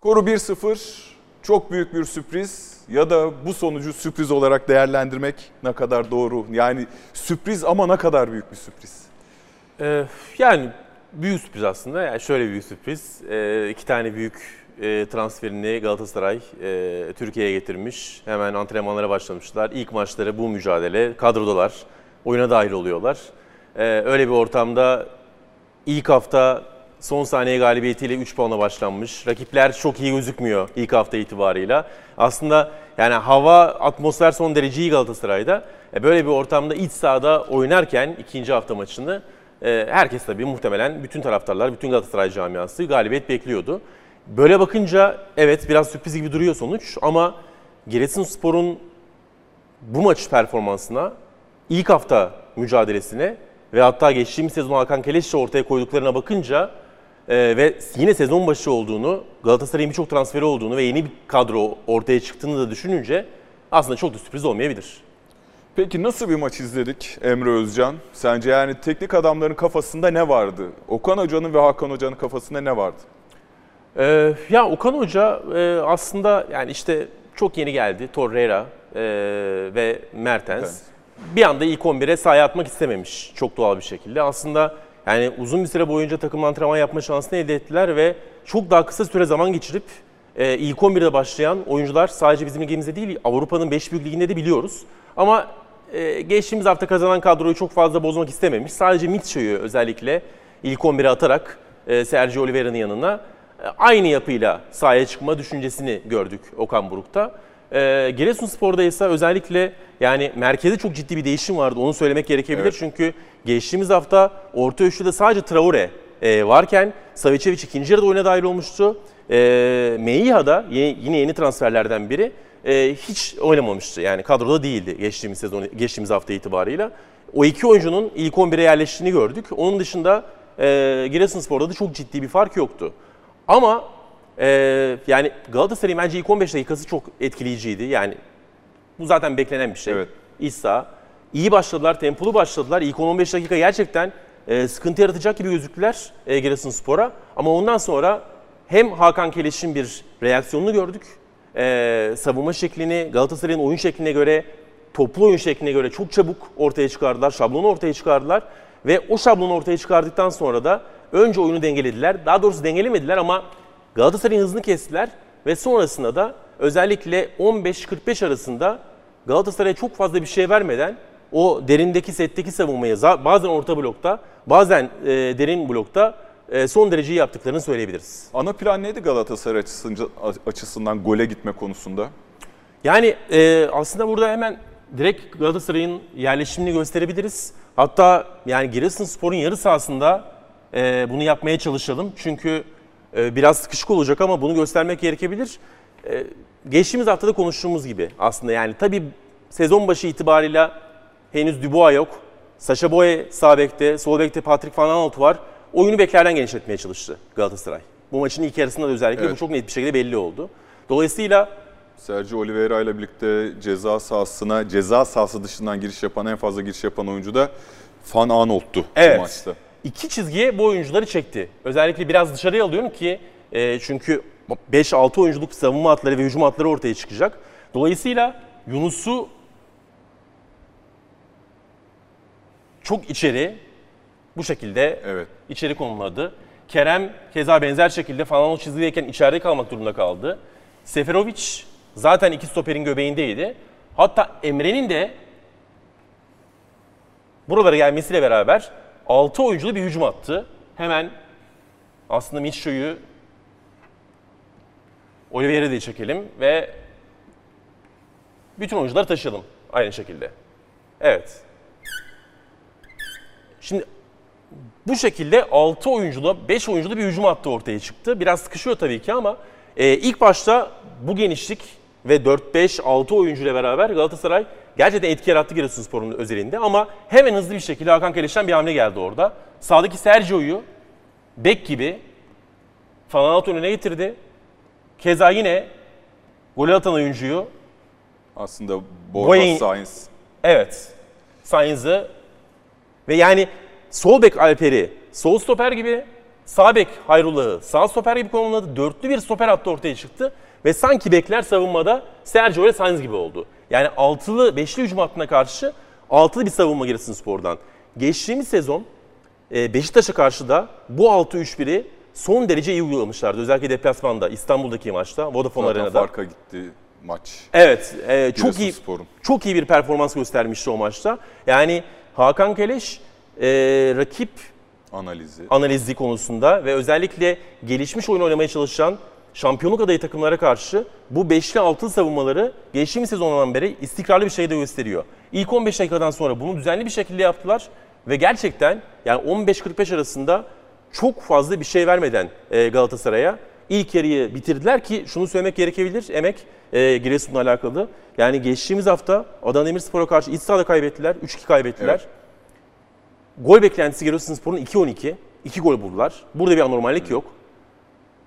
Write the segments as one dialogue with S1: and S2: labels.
S1: Skoru 1-0 çok büyük bir sürpriz ya da bu sonucu sürpriz olarak değerlendirmek ne kadar doğru? Yani sürpriz ama ne kadar büyük bir sürpriz?
S2: Ee, yani büyük sürpriz aslında. Yani şöyle büyük sürpriz. Ee, iki tane büyük e, transferini Galatasaray e, Türkiye'ye getirmiş. Hemen antrenmanlara başlamışlar. İlk maçları bu mücadele. Kadrodalar. Oyuna dahil oluyorlar. Ee, öyle bir ortamda ilk hafta son saniye galibiyetiyle 3 puanla başlanmış. Rakipler çok iyi gözükmüyor ilk hafta itibarıyla. Aslında yani hava, atmosfer son derece iyi Galatasaray'da. E, böyle bir ortamda iç sahada oynarken ikinci hafta maçını e, herkes tabii muhtemelen bütün taraftarlar, bütün Galatasaray camiası galibiyet bekliyordu. Böyle bakınca evet biraz sürpriz gibi duruyor sonuç ama Giresunspor'un bu maç performansına, ilk hafta mücadelesine ve hatta geçtiğimiz sezon Hakan Keleş'le ortaya koyduklarına bakınca e, ve yine sezon başı olduğunu, Galatasaray'ın birçok transferi olduğunu ve yeni bir kadro ortaya çıktığını da düşününce aslında çok da sürpriz olmayabilir.
S1: Peki nasıl bir maç izledik Emre Özcan? Sence yani teknik adamların kafasında ne vardı? Okan Hoca'nın ve Hakan Hoca'nın kafasında ne vardı?
S2: Ee, ya Okan Hoca e, aslında yani işte çok yeni geldi. Torreira e, ve Mertens. Evet. Bir anda ilk 11'e sahaya atmak istememiş çok doğal bir şekilde. Aslında yani uzun bir süre boyunca takım antrenman yapma şansını elde ettiler ve çok daha kısa süre zaman geçirip e, ilk 11'de başlayan oyuncular sadece bizim ligimizde değil Avrupa'nın 5 büyük liginde de biliyoruz. Ama e, geçtiğimiz hafta kazanan kadroyu çok fazla bozmak istememiş. Sadece Mitchell'ı özellikle ilk 11'e atarak e, Sergio Oliveira'nın yanına e, aynı yapıyla sahaya çıkma düşüncesini gördük Okan Buruk'ta. E, Giresunspor'da ise özellikle yani merkezde çok ciddi bir değişim vardı. Onu söylemek gerekebilir. Evet. Çünkü geçtiğimiz hafta orta üçlüde sadece Traore e, varken Savicevic ikinci yarıda oyuna dahil olmuştu. E, Meiha da yine yeni transferlerden biri e, hiç oynamamıştı. Yani kadroda değildi geçtiğimiz sezon geçtiğimiz hafta itibarıyla. O iki oyuncunun ilk 11'e yerleştiğini gördük. Onun dışında e, Giresunspor'da da çok ciddi bir fark yoktu. Ama e, yani Galatasaray'ın bence ilk 15 dakikası çok etkileyiciydi. Yani bu zaten beklenen bir şey. Evet. İsa iyi başladılar, tempolu başladılar. İlk 10-15 dakika gerçekten e, sıkıntı yaratacak gibi gözüktüler e, Giresunspor'a. Ama ondan sonra hem Hakan Keleş'in bir reaksiyonunu gördük. E, savunma şeklini Galatasaray'ın oyun şekline göre, toplu oyun şekline göre çok çabuk ortaya çıkardılar. Şablonu ortaya çıkardılar. Ve o şablonu ortaya çıkardıktan sonra da önce oyunu dengelediler. Daha doğrusu dengelemediler ama Galatasaray'ın hızını kestiler. Ve sonrasında da özellikle 15-45 arasında Galatasaray'a çok fazla bir şey vermeden o derindeki setteki savunmayı bazen orta blokta bazen e, derin blokta e, son derece iyi yaptıklarını söyleyebiliriz.
S1: Ana plan neydi Galatasaray açısından, açısından gole gitme konusunda?
S2: Yani e, aslında burada hemen direkt Galatasaray'ın yerleşimini gösterebiliriz. Hatta yani Giresunspor'un yarı sahasında e, bunu yapmaya çalışalım. Çünkü biraz sıkışık olacak ama bunu göstermek gerekebilir. E, geçtiğimiz haftada konuştuğumuz gibi aslında yani tabii sezon başı itibarıyla henüz Dubois yok. Sacha Boye sağ bekte, sol bekte Patrick Van Aanholt var. Oyunu beklerden genişletmeye çalıştı Galatasaray. Bu maçın ilk yarısında da özellikle evet. bu çok net bir şekilde belli oldu. Dolayısıyla
S1: Sergio Oliveira ile birlikte ceza sahasına, ceza sahası dışından giriş yapan, en fazla giriş yapan oyuncu da Van Aanholt'tu
S2: evet. bu maçta. İki çizgiye bu oyuncuları çekti. Özellikle biraz dışarıya alıyorum ki e, çünkü 5-6 oyunculuk savunma hatları ve hücum hatları ortaya çıkacak. Dolayısıyla Yunus'u çok içeri bu şekilde evet. içeri konumladı. Kerem keza benzer şekilde falan o çizgideyken içeride kalmak durumunda kaldı. Seferovic zaten iki stoperin göbeğindeydi. Hatta Emre'nin de buralara gelmesiyle beraber 6 oyunculu bir hücum attı. Hemen aslında Mitcho'yu Oliveira'yı da çekelim ve bütün oyuncuları taşıyalım aynı şekilde. Evet. Şimdi bu şekilde 6 oyunculu, 5 oyunculu bir hücum hattı ortaya çıktı. Biraz sıkışıyor tabii ki ama e, ilk başta bu genişlik ve 4-5-6 oyuncuyla beraber Galatasaray gerçekten etki yarattı Giresunspor'un özelinde. Ama hemen hızlı bir şekilde Hakan Keleş'ten bir hamle geldi orada. Sağdaki Sergio'yu bek gibi Fananat önüne getirdi. Keza yine gol atan oyuncuyu
S1: aslında Borja Sainz.
S2: Evet. Sainz'ı ve yani sol bek Alper'i sol stoper gibi Sağ bek Hayrullah'ı sağ stoper gibi konumladı. Dörtlü bir stoper hattı ortaya çıktı. Ve sanki bekler savunmada Sergio ile Sainz gibi oldu. Yani altılı, beşli hücum hattına karşı altılı bir savunma Giresunspor'dan. Geçtiğimiz sezon e, Beşiktaş'a karşı da bu 6-3-1'i son derece iyi uygulamışlardı. Özellikle deplasmanda İstanbul'daki maçta Vodafone
S1: Zaten
S2: Arena'da.
S1: farka gitti maç.
S2: Evet, e, çok iyi
S1: Giresunspor'un.
S2: çok iyi bir performans göstermişti o maçta. Yani Hakan Keleş e, rakip
S1: Analizi.
S2: analizi konusunda ve özellikle gelişmiş oyun oynamaya çalışan şampiyonluk adayı takımlara karşı bu beşli altılı savunmaları geçtiğimiz sezondan beri istikrarlı bir şey de gösteriyor. İlk 15 dakikadan sonra bunu düzenli bir şekilde yaptılar ve gerçekten yani 15-45 arasında çok fazla bir şey vermeden e, Galatasaray'a ilk yarıyı bitirdiler ki şunu söylemek gerekebilir emek e, Giresun'la alakalı. Yani geçtiğimiz hafta Adana Demirspor'a karşı iç sahada kaybettiler, 3-2 kaybettiler.
S1: Evet.
S2: Gol beklentisi Giresunspor'un 2-12. 2 gol buldular. Burada bir anormallik yok.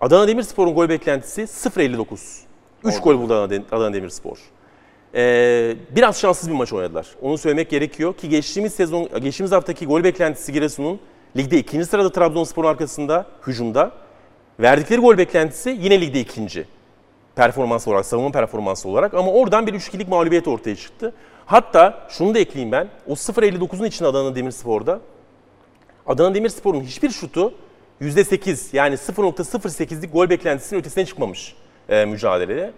S2: Adana Demirspor'un gol beklentisi 0-59. 3 gol buldu Adana, Dem- Adana Demirspor. Ee, biraz şanssız bir maç oynadılar. Onu söylemek gerekiyor ki geçtiğimiz sezon, geçtiğimiz haftaki gol beklentisi Giresun'un ligde ikinci sırada Trabzonspor'un arkasında hücumda. Verdikleri gol beklentisi yine ligde ikinci performans olarak, savunma performansı olarak ama oradan bir 3-2'lik mağlubiyet ortaya çıktı. Hatta şunu da ekleyeyim ben. O 0.59'un içinde Adana Demirspor'da Adana Demirspor'un hiçbir şutu %8 yani 0.08'lik gol beklentisinin ötesine çıkmamış e, mücadelede.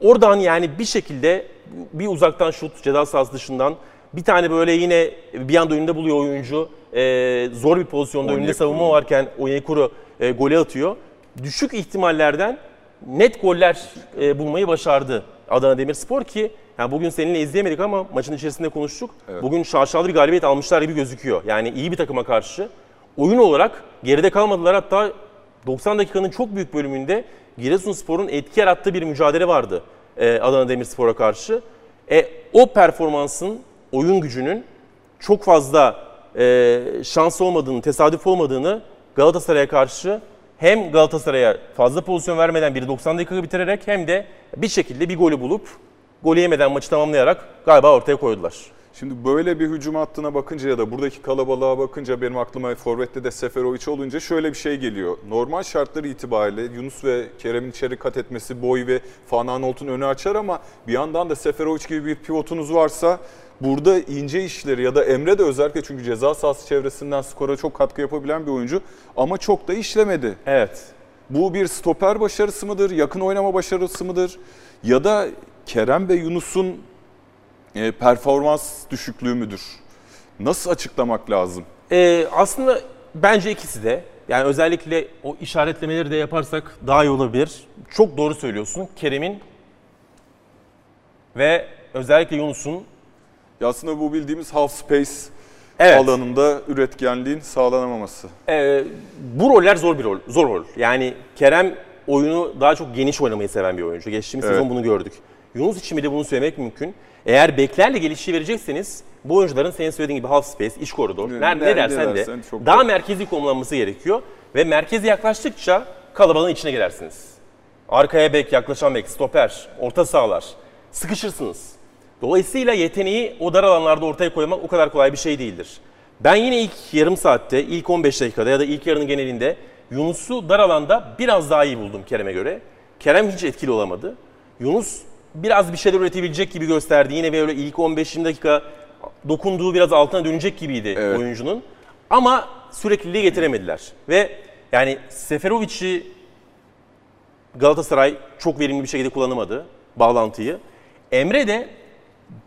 S2: Oradan yani bir şekilde bir uzaktan şut ceza sahası dışından bir tane böyle yine bir anda önünde buluyor oyuncu. E, zor bir pozisyonda önünde
S1: Onyekuru.
S2: savunma varken Onyekuru e, golü atıyor. Düşük ihtimallerden net goller e, bulmayı başardı Adana Demirspor ki yani bugün seninle izleyemedik ama maçın içerisinde konuştuk. Bugün şaşalı bir galibiyet almışlar gibi gözüküyor. Yani iyi bir takıma karşı. Oyun olarak geride kalmadılar hatta 90 dakikanın çok büyük bölümünde Giresunspor'un etki yarattığı bir mücadele vardı e, Adana Demirspor'a karşı. E, o performansın, oyun gücünün çok fazla e, şans olmadığını, tesadüf olmadığını Galatasaray'a karşı hem Galatasaray'a fazla pozisyon vermeden bir 90 dakika bitirerek hem de bir şekilde bir golü bulup golü yemeden maçı tamamlayarak galiba ortaya koydular.
S1: Şimdi böyle bir hücum hattına bakınca ya da buradaki kalabalığa bakınca benim aklıma Forvet'te de Seferovic olunca şöyle bir şey geliyor. Normal şartlar itibariyle Yunus ve Kerem'in içeri kat etmesi boy ve Van Aanholt'un önü açar ama bir yandan da Seferovic gibi bir pivotunuz varsa burada ince işleri ya da Emre de özellikle çünkü ceza sahası çevresinden skora çok katkı yapabilen bir oyuncu ama çok da işlemedi.
S2: Evet.
S1: Bu bir stoper başarısı mıdır, yakın oynama başarısı mıdır? Ya da Kerem ve Yunus'un e, performans düşüklüğü müdür? Nasıl açıklamak lazım?
S2: Ee, aslında bence ikisi de. Yani özellikle o işaretlemeleri de yaparsak daha iyi olabilir. Çok doğru söylüyorsun. Kerem'in ve özellikle Yunus'un
S1: Ya aslında bu bildiğimiz half space
S2: Evet.
S1: alanında üretkenliğin sağlanamaması.
S2: Ee, bu roller zor bir rol, zor rol. Yani Kerem oyunu daha çok geniş oynamayı seven bir oyuncu. Geçtiğimiz
S1: Evet.
S2: sezon bunu gördük. Yunus için bile bunu söylemek mümkün. Eğer beklerle gelişi verecekseniz bu oyuncuların senin söylediğin gibi half space, iç koridor,
S1: Ne-
S2: ne,
S1: ne-
S2: dersen de
S1: çok
S2: daha merkezi konumlanması gerekiyor. Ve merkeze yaklaştıkça kalabalığın içine girersiniz. Arkaya bek, yaklaşan bek, stoper, orta sahalar. Sıkışırsınız. Dolayısıyla yeteneği o dar alanlarda ortaya koymak o kadar kolay bir şey değildir. Ben yine ilk yarım saatte, ilk 15 dakikada ya da ilk yarının genelinde Yunus'u dar alanda biraz daha iyi buldum Kerem'e göre. Kerem hiç etkili olamadı. Yunus biraz bir şeyler üretebilecek gibi gösterdi. Yine böyle ilk 15-20 dakika dokunduğu biraz altına dönecek gibiydi
S1: Evet.
S2: oyuncunun. Ama sürekliliği getiremediler. Ve yani Seferovic'i Galatasaray çok verimli bir şekilde kullanamadı bağlantıyı. Emre de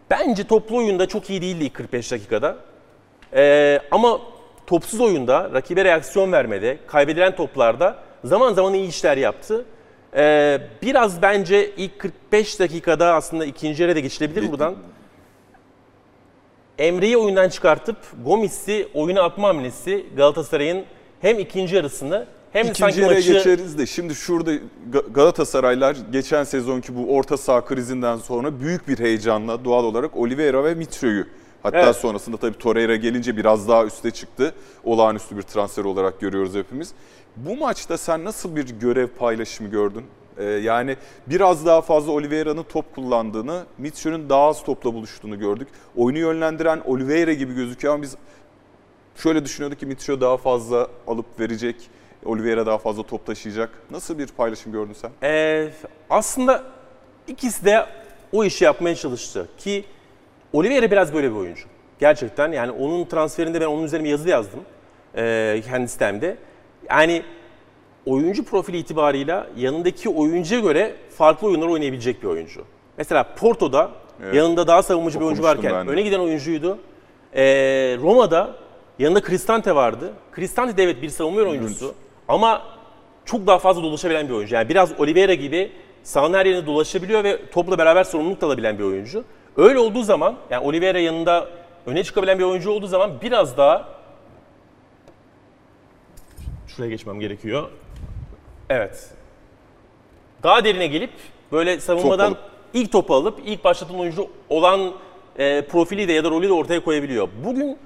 S2: bence toplu oyunda çok iyi değildi ilk 45 dakikada. Ee, ama topsuz oyunda, rakibe reaksiyon vermede, kaybedilen toplarda zaman zaman iyi işler yaptı. Ee, biraz bence ilk 45 dakikada aslında ikinci yere de geçilebilir buradan. Emre'yi oyundan çıkartıp Gomis'i oyuna atma hamlesi Galatasaray'ın hem ikinci yarısını hem
S1: İkinci
S2: sanki
S1: yere
S2: maçı...
S1: geçeriz de şimdi şurada Ga- Galatasaraylar geçen sezonki bu orta saha krizinden sonra büyük bir heyecanla doğal olarak Oliveira ve Mitro'yu hatta
S2: Evet.
S1: sonrasında tabii Torreira gelince biraz daha üste çıktı. Olağanüstü bir transfer olarak görüyoruz hepimiz. Bu maçta sen nasıl bir görev paylaşımı gördün? Ee, yani biraz daha fazla Oliveira'nın top kullandığını, Mitro'nun daha az topla buluştuğunu gördük. Oyunu yönlendiren Oliveira gibi gözüküyor ama biz şöyle düşünüyorduk ki Mitro daha fazla alıp verecek. Oliveira daha fazla top taşıyacak. Nasıl bir paylaşım gördün sen?
S2: Ee, aslında ikisi de o işi yapmaya çalıştı ki Oliveira biraz böyle bir oyuncu. Gerçekten yani onun transferinde ben onun üzerine bir yazı yazdım ee, kendi sitemde. Yani oyuncu profili itibarıyla yanındaki oyuncuya göre farklı oyunlar oynayabilecek bir oyuncu. Mesela Porto'da
S1: Evet.
S2: yanında daha savunmacı bir oyuncu varken
S1: ben
S2: öne giden oyuncuydu. Ee, Roma'da yanında Cristante vardı. Cristante de evet bir savunma oyuncusu ama çok daha fazla dolaşabilen bir oyuncu. Yani biraz Oliveira gibi sahanın her yerine dolaşabiliyor ve topla beraber sorumluluk da alabilen bir oyuncu. Öyle olduğu zaman yani Oliveira yanında öne çıkabilen bir oyuncu olduğu zaman biraz daha şuraya geçmem gerekiyor. Evet. Daha derine gelip böyle savunmadan
S1: alıp.
S2: ilk topu alıp ilk başlatan oyuncu olan e, profili de ya da rolü de ortaya koyabiliyor. Bugün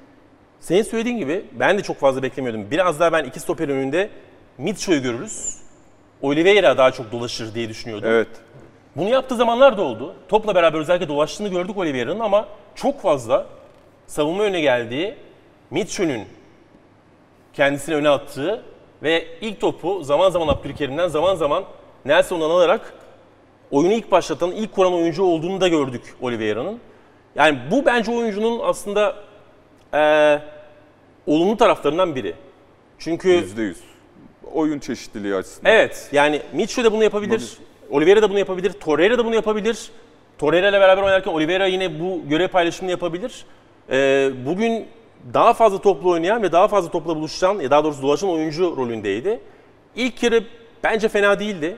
S2: senin söylediğin gibi ben de çok fazla beklemiyordum. Biraz daha ben iki stoper önünde Mitchell'ı görürüz. Oliveira daha çok dolaşır diye düşünüyordum.
S1: Evet.
S2: Bunu yaptığı zamanlar da oldu. Topla beraber özellikle dolaştığını gördük Oliveira'nın ama çok fazla savunma öne geldiği, Mitchell'ün kendisini öne attığı ve ilk topu zaman zaman Abdülkerim'den zaman zaman Nelson'dan alarak oyunu ilk başlatan, ilk kuran oyuncu olduğunu da gördük Oliveira'nın. Yani bu bence oyuncunun aslında eee, olumlu taraflarından biri. Çünkü
S1: %100. Oyun çeşitliliği açısından.
S2: Evet yani Mitchell de bunu yapabilir. Oliveira da bunu yapabilir. Torreira da bunu yapabilir. Torreira ile beraber oynarken Oliveira yine bu görev paylaşımını yapabilir. Ee, bugün daha fazla toplu oynayan ve daha fazla topla buluşan, ya daha doğrusu dolaşan oyuncu rolündeydi. İlk yarı bence fena değildi.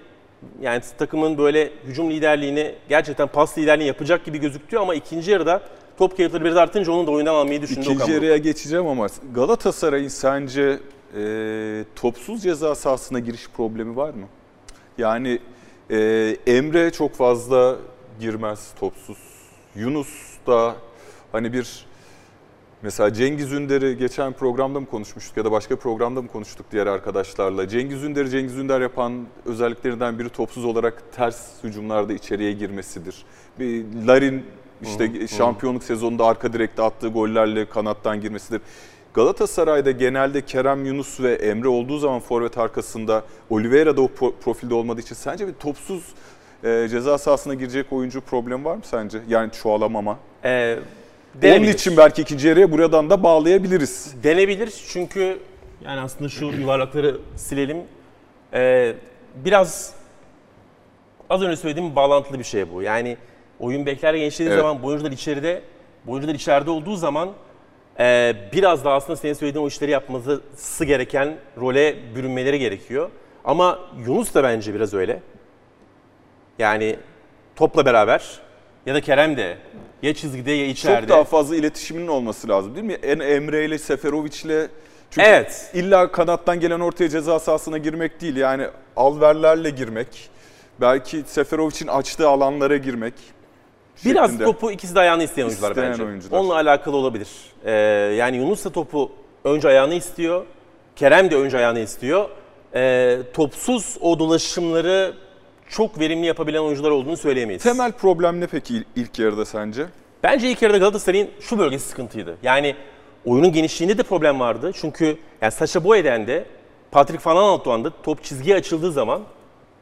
S2: Yani takımın böyle hücum liderliğini, gerçekten pas liderliğini yapacak gibi gözüktü ama ikinci yarıda top kayıpları biraz artınca onun da oyundan almayı düşündü
S1: İkinci
S2: Okan
S1: yarıya geçeceğim ama Galatasaray'ın sence e, topsuz ceza sahasına giriş problemi var mı? Yani e, Emre çok fazla girmez topsuz. Yunus da hani bir mesela Cengiz Ünder'i geçen programda mı konuşmuştuk ya da başka programda mı konuştuk diğer arkadaşlarla. Cengiz Ünder'i Cengiz Ünder yapan özelliklerinden biri topsuz olarak ters hücumlarda içeriye girmesidir. Bir Larin işte şampiyonluk sezonunda arka direkte attığı gollerle kanattan girmesidir. Galatasaray'da genelde Kerem Yunus ve Emre olduğu zaman forvet arkasında Oliveira da o pro- profilde olmadığı için sence bir topsuz e, ceza sahasına girecek oyuncu problemi var mı sence? Yani çoğalamama.
S2: Ee,
S1: Onun
S2: denebilir.
S1: için belki ikinci yarıya buradan da bağlayabiliriz.
S2: Denebilir çünkü yani aslında şu yuvarlakları silelim. Ee, biraz az önce söylediğim bağlantılı bir şey bu. Yani oyun bekler genişlediği
S1: Evet.
S2: zaman oyuncular içeride, oyuncular içeride olduğu zaman e, biraz daha aslında senin söylediğin o işleri yapması gereken role bürünmeleri gerekiyor. Ama Yunus da bence biraz öyle. Yani topla beraber ya da Kerem de ya çizgide ya içeride.
S1: Çok daha fazla iletişiminin olması lazım değil mi? En Emre ile Seferovic'le çünkü
S2: Evet.
S1: illa kanattan gelen ortaya ceza sahasına girmek değil. Yani alverlerle girmek. Belki Seferovic'in açtığı alanlara girmek.
S2: Biraz
S1: şeklinde.
S2: topu ikisi de ayağını isteyen oyuncular
S1: İsteyen
S2: bence.
S1: oyuncular.
S2: Onunla alakalı olabilir. Ee, yani Yunus da topu önce ayağını istiyor. Kerem de önce ayağını istiyor. Ee, topsuz o dolaşımları çok verimli yapabilen oyuncular olduğunu söyleyemeyiz.
S1: Temel problem ne peki il- ilk yarıda sence?
S2: Bence ilk yarıda Galatasaray'ın şu bölgesi sıkıntıydı. Yani oyunun genişliğinde de problem vardı. Çünkü yani Sacha Boey'den de Patrick Van Aanholt'tan da top çizgiye açıldığı zaman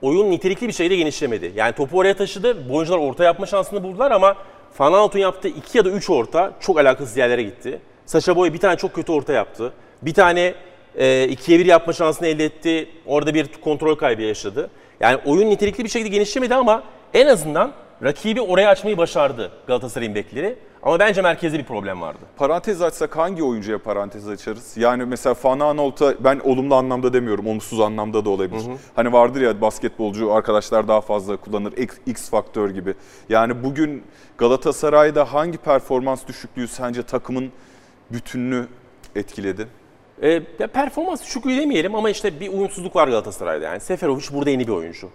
S2: oyun nitelikli bir şekilde genişlemedi. Yani topu oraya taşıdı. Bu oyuncular orta yapma şansını buldular ama Van Aanholt'un yaptığı 2 ya da 3 orta çok alakasız yerlere gitti. Sacha Boey bir tane çok kötü orta yaptı. Bir tane e, ikiye bir yapma şansını elde etti. Orada bir kontrol kaybı yaşadı. Yani oyun nitelikli bir şekilde genişlemedi ama en azından rakibi oraya açmayı başardı Galatasaray'ın bekleri. Ama bence merkezde bir problem vardı.
S1: Parantez açsak hangi oyuncuya parantez açarız? Yani mesela Fananolt'a ben olumlu anlamda demiyorum, olumsuz anlamda da olabilir. Hani vardır ya basketbolcu arkadaşlar daha fazla kullanır, X, X faktör gibi. Yani bugün Galatasaray'da hangi performans düşüklüğü sence takımın bütününü etkiledi?
S2: E, ya performans düşüklüğü demeyelim ama işte bir uyumsuzluk var Galatasaray'da. Yani Seferovic burada yeni bir oyuncu.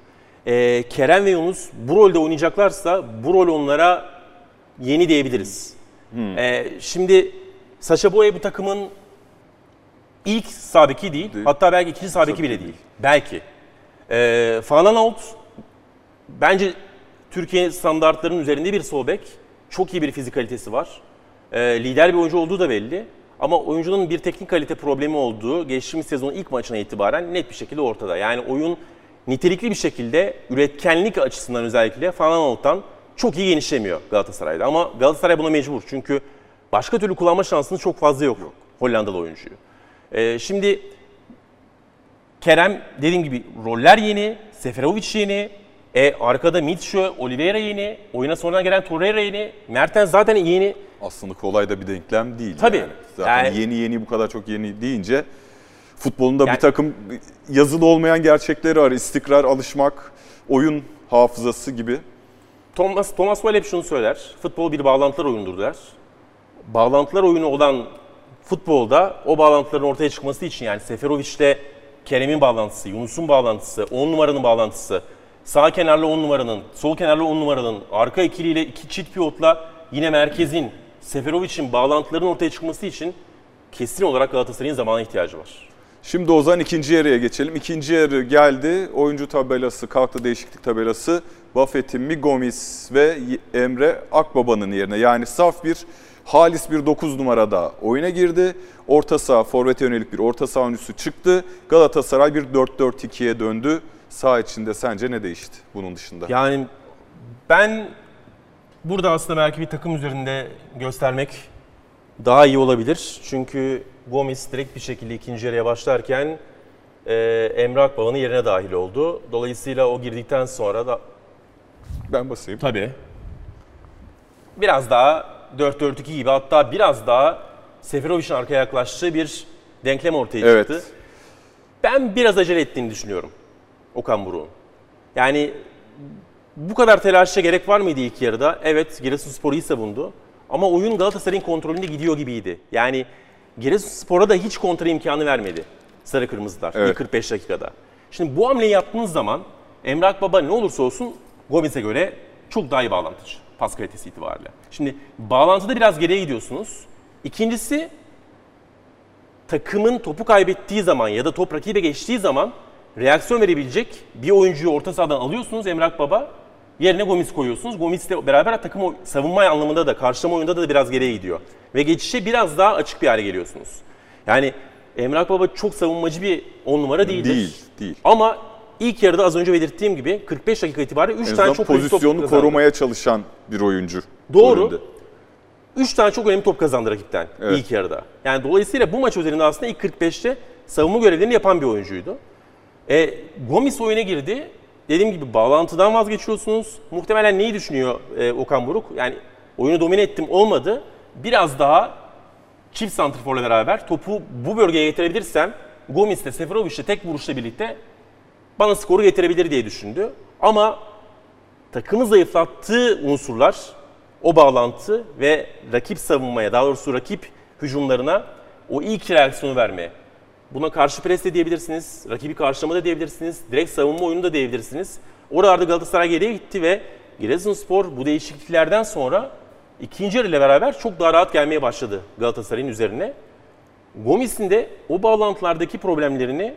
S2: E, Kerem ve Yunus bu rolde oynayacaklarsa bu rol onlara yeni diyebiliriz. E, şimdi Sacha Boey bu takımın ilk sağ beki değil,
S1: Değil.
S2: hatta belki ikinci sağ beki
S1: Tabii
S2: bile
S1: ki
S2: değil. Belki. E, Van Aanholt bence Türkiye standartlarının üzerinde bir sol bek. Çok iyi bir fizikalitesi var. E, lider bir oyuncu olduğu da belli. Ama oyuncunun bir teknik kalite problemi olduğu geçtiğimiz sezonun ilk maçına itibaren net bir şekilde ortada. Yani oyun nitelikli bir şekilde üretkenlik açısından özellikle Fananolot'tan çok iyi genişlemiyor Galatasaray'da. Ama Galatasaray buna mecbur. Çünkü başka türlü kullanma şansınız çok fazla yok, Hollandalı oyuncuyu. Ee, şimdi Kerem dediğim gibi roller yeni, Seferovic yeni, e, arkada Mitchell, Oliveira yeni, oyuna sonradan gelen Torreira yeni, Mertens zaten yeni.
S1: Aslında kolay da bir denklem değil.
S2: Tabii.
S1: Yani. Zaten
S2: Yani-
S1: yeni yeni bu kadar çok yeni deyince futbolunda
S2: Yani-
S1: bir takım yazılı olmayan gerçekleri var. İstikrar, alışmak, oyun hafızası gibi.
S2: Thomas, Thomas Tuchel hep şunu söyler, futbol bir bağlantılar oyunudur der. Bağlantılar oyunu olan futbolda o bağlantıların ortaya çıkması için yani Seferovic'le Kerem'in bağlantısı, Yunus'un bağlantısı, 10 numaranın bağlantısı, sağ kenarla 10 numaranın, sol kenarla 10 numaranın, arka ikiliyle iki çift pivotla yine merkezin, Seferovic'in bağlantıların ortaya çıkması için kesin olarak Galatasaray'ın zamana ihtiyacı var.
S1: Şimdi o zaman ikinci yarıya geçelim. İkinci yarı geldi. Oyuncu tabelası, kalktı değişiklik tabelası. Buffett'in Mi Gomis ve Emre Akbaba'nın yerine yani saf bir halis bir 9 numarada oyuna girdi. Orta saha, forvete yönelik bir orta saha oyuncusu çıktı. Galatasaray bir 4-4-2'ye döndü. Sağ içinde sence ne değişti bunun dışında?
S2: Yani ben burada aslında belki bir takım üzerinde göstermek daha iyi olabilir. Çünkü Gomis direkt bir şekilde ikinci yarıya başlarken e, Emre Akbaba'nın yerine dahil oldu. Dolayısıyla o girdikten sonra da
S1: Ben basayım.
S2: tabii biraz daha 4-4-2 gibi hatta biraz daha Seferovic'in arkaya yaklaştığı bir denklem ortaya
S1: Evet.
S2: çıktı. Ben biraz acele ettiğini düşünüyorum Okan Buruk'un. Yani bu kadar telaşa gerek var mıydı ilk yarıda? Evet Giresunspor iyi savundu. Ama oyun Galatasaray'ın kontrolünde gidiyor gibiydi. Yani Giresunspor'a da hiç kontra imkanı vermedi Sarı Kırmızılar
S1: Evet.
S2: ilk 45 dakikada. Şimdi bu hamleyi yaptığınız zaman Emre Akbaba ne olursa olsun Gomis'e göre çok daha iyi bağlantıcı pas kalitesi itibariyle. Şimdi bağlantıda biraz geriye gidiyorsunuz. İkincisi takımın topu kaybettiği zaman ya da top rakibe geçtiği zaman reaksiyon verebilecek bir oyuncuyu orta sahadan alıyorsunuz Emrak Baba. Yerine Gomis koyuyorsunuz. Gomis'le beraber takım savunma anlamında da karşılama oyunda da biraz geriye gidiyor. Ve geçişe biraz daha açık bir hale geliyorsunuz. Yani Emrak Baba çok savunmacı bir on numara değildir.
S1: Değil, değil.
S2: Ama ilk yarıda az önce belirttiğim gibi 45 dakika itibariyle 3
S1: En
S2: tane çok
S1: pozisyonu korumaya çalışan bir oyuncu.
S2: Doğru.
S1: rolünde.
S2: 3 tane çok önemli top kazandı rakipten
S1: Evet.
S2: ilk yarıda. Yani dolayısıyla bu maç üzerinde aslında ilk 45'te savunma görevlerini yapan bir oyuncuydu. E, Gomis oyuna girdi. Dediğim gibi bağlantıdan vazgeçiyorsunuz. Muhtemelen neyi düşünüyor e, Okan Buruk? Yani oyunu domine ettim olmadı. Biraz daha çift santrforla beraber topu bu bölgeye getirebilirsem Gomis'le Seferovic'le tek vuruşla birlikte bana skoru getirebilir diye düşündü. Ama takımı zayıflattığı unsurlar o bağlantı ve rakip savunmaya, daha doğrusu rakip hücumlarına o ilk reaksiyonu vermeye. Buna karşı pres de diyebilirsiniz, rakibi karşılama da diyebilirsiniz, direkt savunma oyunu da diyebilirsiniz. Oralarda Galatasaray geriye gitti ve Giresunspor bu değişikliklerden sonra ikinci yarı ile beraber çok daha rahat gelmeye başladı Galatasaray'ın üzerine. Gomis'in de o bağlantılardaki problemlerini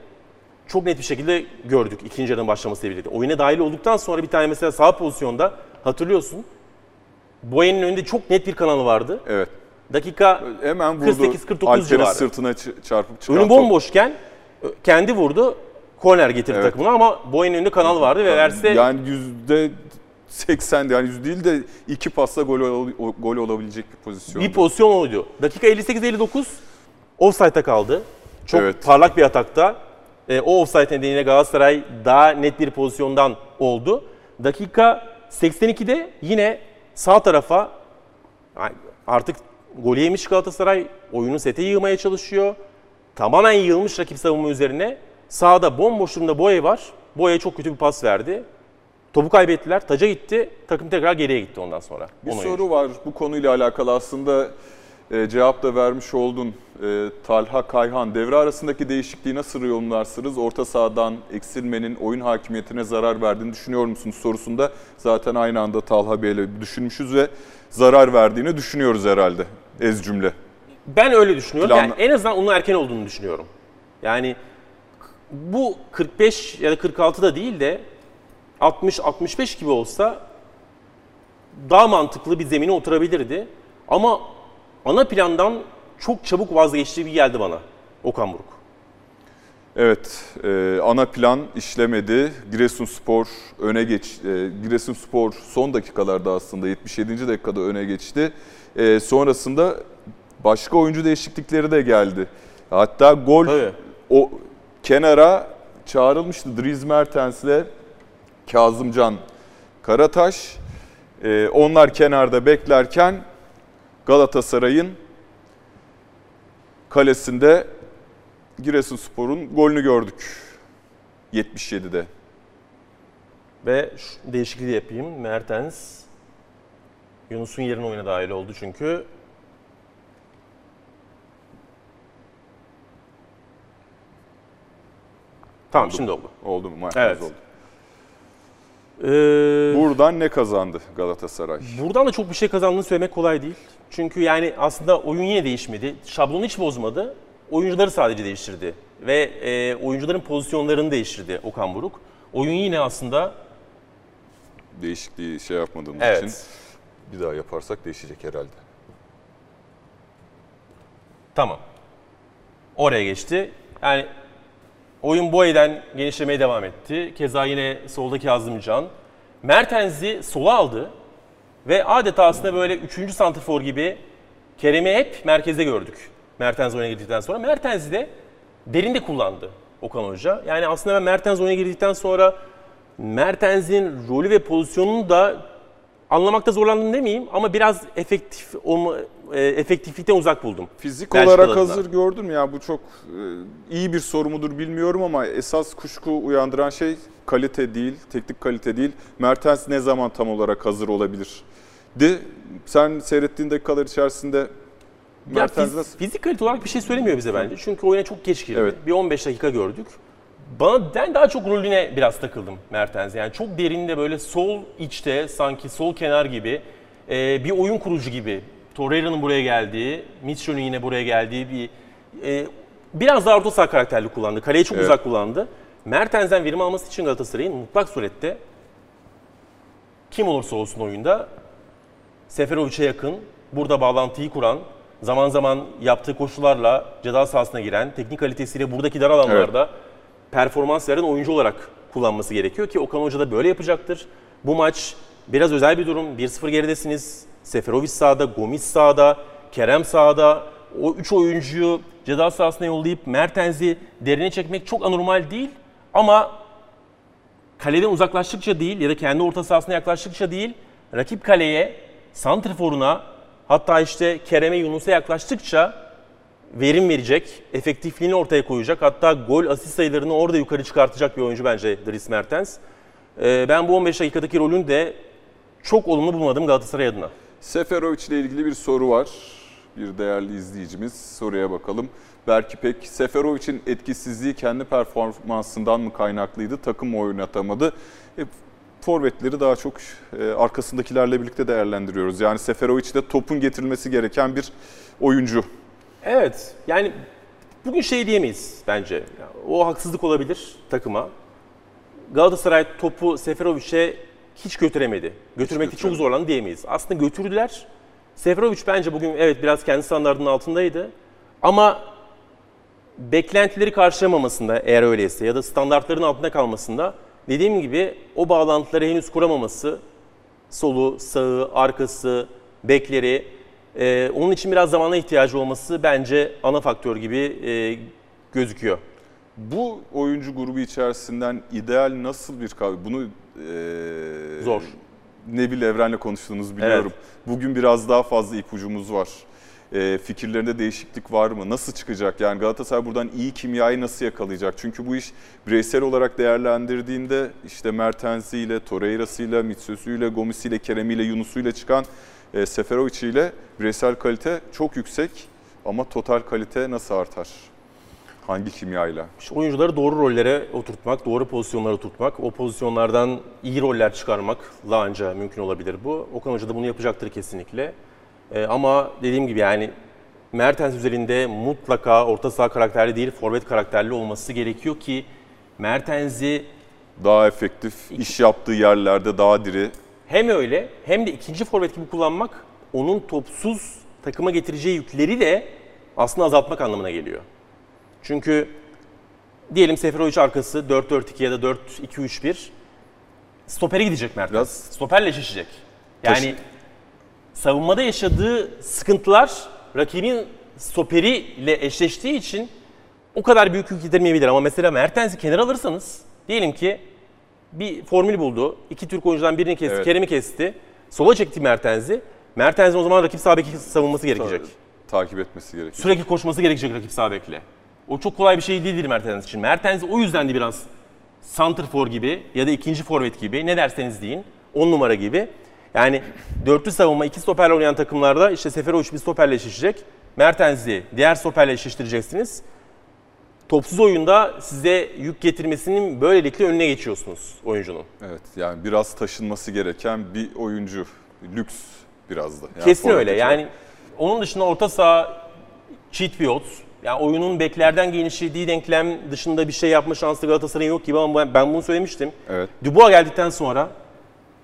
S2: çok net bir şekilde gördük ikinci yarının başlamasıyla birlikte. Oyuna dahil olduktan sonra bir tane mesela sağ pozisyonda hatırlıyorsun. Boyen'in önünde çok net bir kanalı vardı.
S1: Evet.
S2: Dakika
S1: Hemen vurdu.
S2: 48-49
S1: Alper'in
S2: civarı.
S1: sırtına çarpıp çıkan
S2: önü bomboşken ö, kendi vurdu. Korner getirdi
S1: Evet.
S2: takımına ama Boyen'in önünde kanal vardı ve verse
S1: Yani yüzde 80 yani yüz değil de iki pasla gol, gol olabilecek bir pozisyon.
S2: bir pozisyon oydu. Dakika 58-59 offside'a kaldı. Çok
S1: Evet.
S2: parlak bir atakta. E, o offside nedeniyle Galatasaray daha net bir pozisyondan oldu. Dakika 82'de yine sağ tarafa yani artık golü yemiş Galatasaray oyunu sete yığmaya çalışıyor. Tamamen yığılmış rakip savunma üzerine. Sağda bomboş durumda Boye var. Boye çok kötü bir pas verdi. Topu kaybettiler. Taca gitti. Takım tekrar geriye gitti ondan sonra.
S1: Bir
S2: Onu
S1: soru var bu konuyla alakalı aslında e, cevap da vermiş oldun. E, Talha Kayhan devre arasındaki değişikliği nasıl yorumlarsınız? Orta sahadan eksilmenin oyun hakimiyetine zarar verdiğini düşünüyor musunuz sorusunda zaten aynı anda Talha Bey'le düşünmüşüz ve zarar verdiğini düşünüyoruz herhalde ez cümle.
S2: Ben öyle düşünüyorum.
S1: Planla-
S2: Yani en azından onun erken olduğunu düşünüyorum. Yani bu 45 ya da 46 da değil de 60-65 gibi olsa daha mantıklı bir zemine oturabilirdi. Ama ana plandan çok çabuk vazgeçtiği bir geldi bana Okan Buruk.
S1: Evet, e, ana plan işlemedi. Giresunspor öne geç, e, Giresunspor son dakikalarda aslında 77. dakikada öne geçti. E, sonrasında başka oyuncu değişiklikleri de geldi. Hatta gol
S2: Tabii.
S1: o kenara çağrılmıştı Dries Mertens'le Kazımcan Karataş. E, onlar kenarda beklerken Galatasaray'ın kalesinde Giresunspor'un golünü gördük 77'de.
S2: Ve değişikliği yapayım. Mertens Yunus'un yerine oyuna dahil oldu çünkü. Tamam şimdi oldu.
S1: Oldu mu? Maç
S2: Evet.
S1: oldu.
S2: Ee,
S1: Buradan ne kazandı Galatasaray?
S2: buradan da çok bir şey kazandığını söylemek kolay değil. Çünkü yani aslında oyun yine değişmedi. Şablonu hiç bozmadı. Oyuncuları sadece değiştirdi. Ve e, oyuncuların pozisyonlarını değiştirdi Okan Buruk. Oyun yine aslında
S1: Değişikliği şey yapmadığımız
S2: Evet.
S1: için bir daha yaparsak değişecek herhalde.
S2: Tamam. Oraya geçti. Yani oyun Boye'den genişlemeye devam etti. Keza yine soldaki Azimcan. Mertens'i sola aldı. Ve adeta aslında böyle 3. santrfor gibi Kerem'i hep merkezde gördük. Mertens oyuna girdikten sonra. Mertens'i de derinde kullandı Okan Hoca. Yani aslında ben Mertens oyuna girdikten sonra Mertens'in rolü ve pozisyonunu da anlamakta zorlandım demeyeyim ama biraz efektif olma, e, efektiflikten uzak buldum.
S1: Fizik olarak hazır gördüm ya bu çok e, iyi bir soru mudur bilmiyorum ama esas kuşku uyandıran şey kalite değil, teknik kalite değil. Mertens ne zaman tam olarak hazır olabilir? De sen seyrettiğin dakikalar içerisinde Mertens
S2: fiz-
S1: nasıl?
S2: fizik kalite olarak bir şey söylemiyor bize bence. Çünkü oyuna çok geç girdi.
S1: Evet.
S2: Bir 15 dakika gördük. Bana ben daha çok rolüne biraz takıldım Mertens. Yani çok derinde böyle sol içte sanki sol kenar gibi e, bir oyun kurucu gibi. Torreira'nın buraya geldiği, Mitchell'ın yine buraya geldiği bir e, biraz daha orta saha karakterli kullandı. Kaleyi çok
S1: Evet.
S2: uzak kullandı. Mertens'den verim alması için Galatasaray'ın mutlak surette kim olursa olsun oyunda Seferovic'e yakın, burada bağlantıyı kuran, zaman zaman yaptığı koşularla ceza sahasına giren, teknik kalitesiyle buradaki dar alanlarda performans veren oyuncu olarak kullanması gerekiyor ki Okan Hoca da böyle yapacaktır. Bu maç biraz özel bir durum. 1-0 geridesiniz. Seferovic sağda, Gomis sağda, Kerem sağda. O üç oyuncuyu ceza sahasına yollayıp Mertens'i derine çekmek çok anormal değil. Ama kaleden uzaklaştıkça değil ya da kendi orta sahasına yaklaştıkça değil, rakip kaleye, santriforuna hatta işte Kerem'e Yunus'a yaklaştıkça verim verecek, efektifliğini ortaya koyacak. Hatta gol asist sayılarını orada yukarı çıkartacak bir oyuncu bence Dries Mertens. Ee, ben bu 15 dakikadaki rolünü de çok olumlu bulmadım Galatasaray adına.
S1: Seferovic ile ilgili bir soru var. Bir değerli izleyicimiz soruya bakalım. Berk İpek, Seferovic'in etkisizliği kendi performansından mı kaynaklıydı? Takım oynatamadı? E, forvetleri daha çok e, arkasındakilerle birlikte değerlendiriyoruz. Yani Seferovic de topun getirilmesi gereken bir oyuncu.
S2: Evet, yani bugün şey diyemeyiz bence. O haksızlık olabilir takıma. Galatasaray topu Seferovic'e hiç götüremedi. Götürmekte çok zorlandı diyemeyiz. Aslında götürdüler. Seferovic bence bugün evet biraz kendi standartının altındaydı. Ama beklentileri karşılamamasında eğer öyleyse ya da standartların altında kalmasında dediğim gibi o bağlantıları henüz kuramaması solu, sağı, arkası, bekleri e, onun için biraz zamana ihtiyacı olması bence ana faktör gibi e, gözüküyor.
S1: Bu oyuncu grubu içerisinden ideal nasıl bir kahve? Bunu e,
S2: Zor.
S1: Nebil Evren'le konuştuğunuzu biliyorum. Bugün biraz daha fazla ipucumuz var. E, fikirlerinde değişiklik var mı? Nasıl çıkacak? Yani Galatasaray buradan iyi kimyayı nasıl yakalayacak? Çünkü bu iş bireysel olarak değerlendirdiğinde işte Mertens'iyle, Torreira'sıyla, Mitsösü'yle, Gomis'iyle, Kerem'iyle, Yunus'uyla çıkan e, Seferovic ile bireysel kalite çok yüksek ama total kalite nasıl artar? Hangi kimyayla?
S2: İşte oyuncuları doğru rollere oturtmak, doğru pozisyonlara oturtmak, o pozisyonlardan iyi roller çıkarmakla anca mümkün olabilir bu. Okan Hoca da bunu yapacaktır kesinlikle. Ee, ama dediğim gibi yani Mertens üzerinde mutlaka orta saha karakterli değil, forvet karakterli olması gerekiyor ki Mertens'i
S1: Daha efektif, iş yaptığı yerlerde daha diri.
S2: Hem öyle hem de ikinci forvet gibi kullanmak onun topsuz takıma getireceği yükleri de aslında azaltmak anlamına geliyor. Çünkü diyelim Seferovic arkası 4-4-2 ya da 4-2-3-1 stopere gidecek Mertens.
S1: Biraz-
S2: Stoperle eşleşecek. Yani
S1: Taşı-
S2: savunmada yaşadığı sıkıntılar rakibin stoperiyle eşleştiği için o kadar büyük yük yedirmeyebilir. Ama mesela Mertens'i kenara alırsanız diyelim ki bir formül buldu. İki Türk oyuncudan birini kesti,
S1: Evet.
S2: Kerem'i kesti. Sola çekti Mertens'i. Mertens'in o zaman rakip sağ beki savunması gerekecek.
S1: Takip etmesi gerekiyor.
S2: Sürekli koşması gerekecek rakip sağ bekle. O çok kolay bir şey değildir Mertens için. Mertens o yüzden de biraz santrfor gibi ya da ikinci forvet gibi ne derseniz deyin 10 numara gibi. Yani dörtlü savunma iki stoperle oynayan takımlarda işte Seferovic bir stoperle eşleşecek. Mertens'i diğer stoperle eşleştireceksiniz. Topsuz oyunda size yük getirmesinin böylelikle önüne geçiyorsunuz oyuncunun.
S1: Evet yani biraz taşınması gereken bir oyuncu. Lüks biraz da. Yani
S2: Kesin öyle. Yani onun dışında orta saha cheat pivot. Yani oyunun beklerden genişlediği denklem dışında bir şey yapma şansı Galatasaray'ın yok gibi ama ben, bunu söylemiştim.
S1: Evet.
S2: Dubois geldikten sonra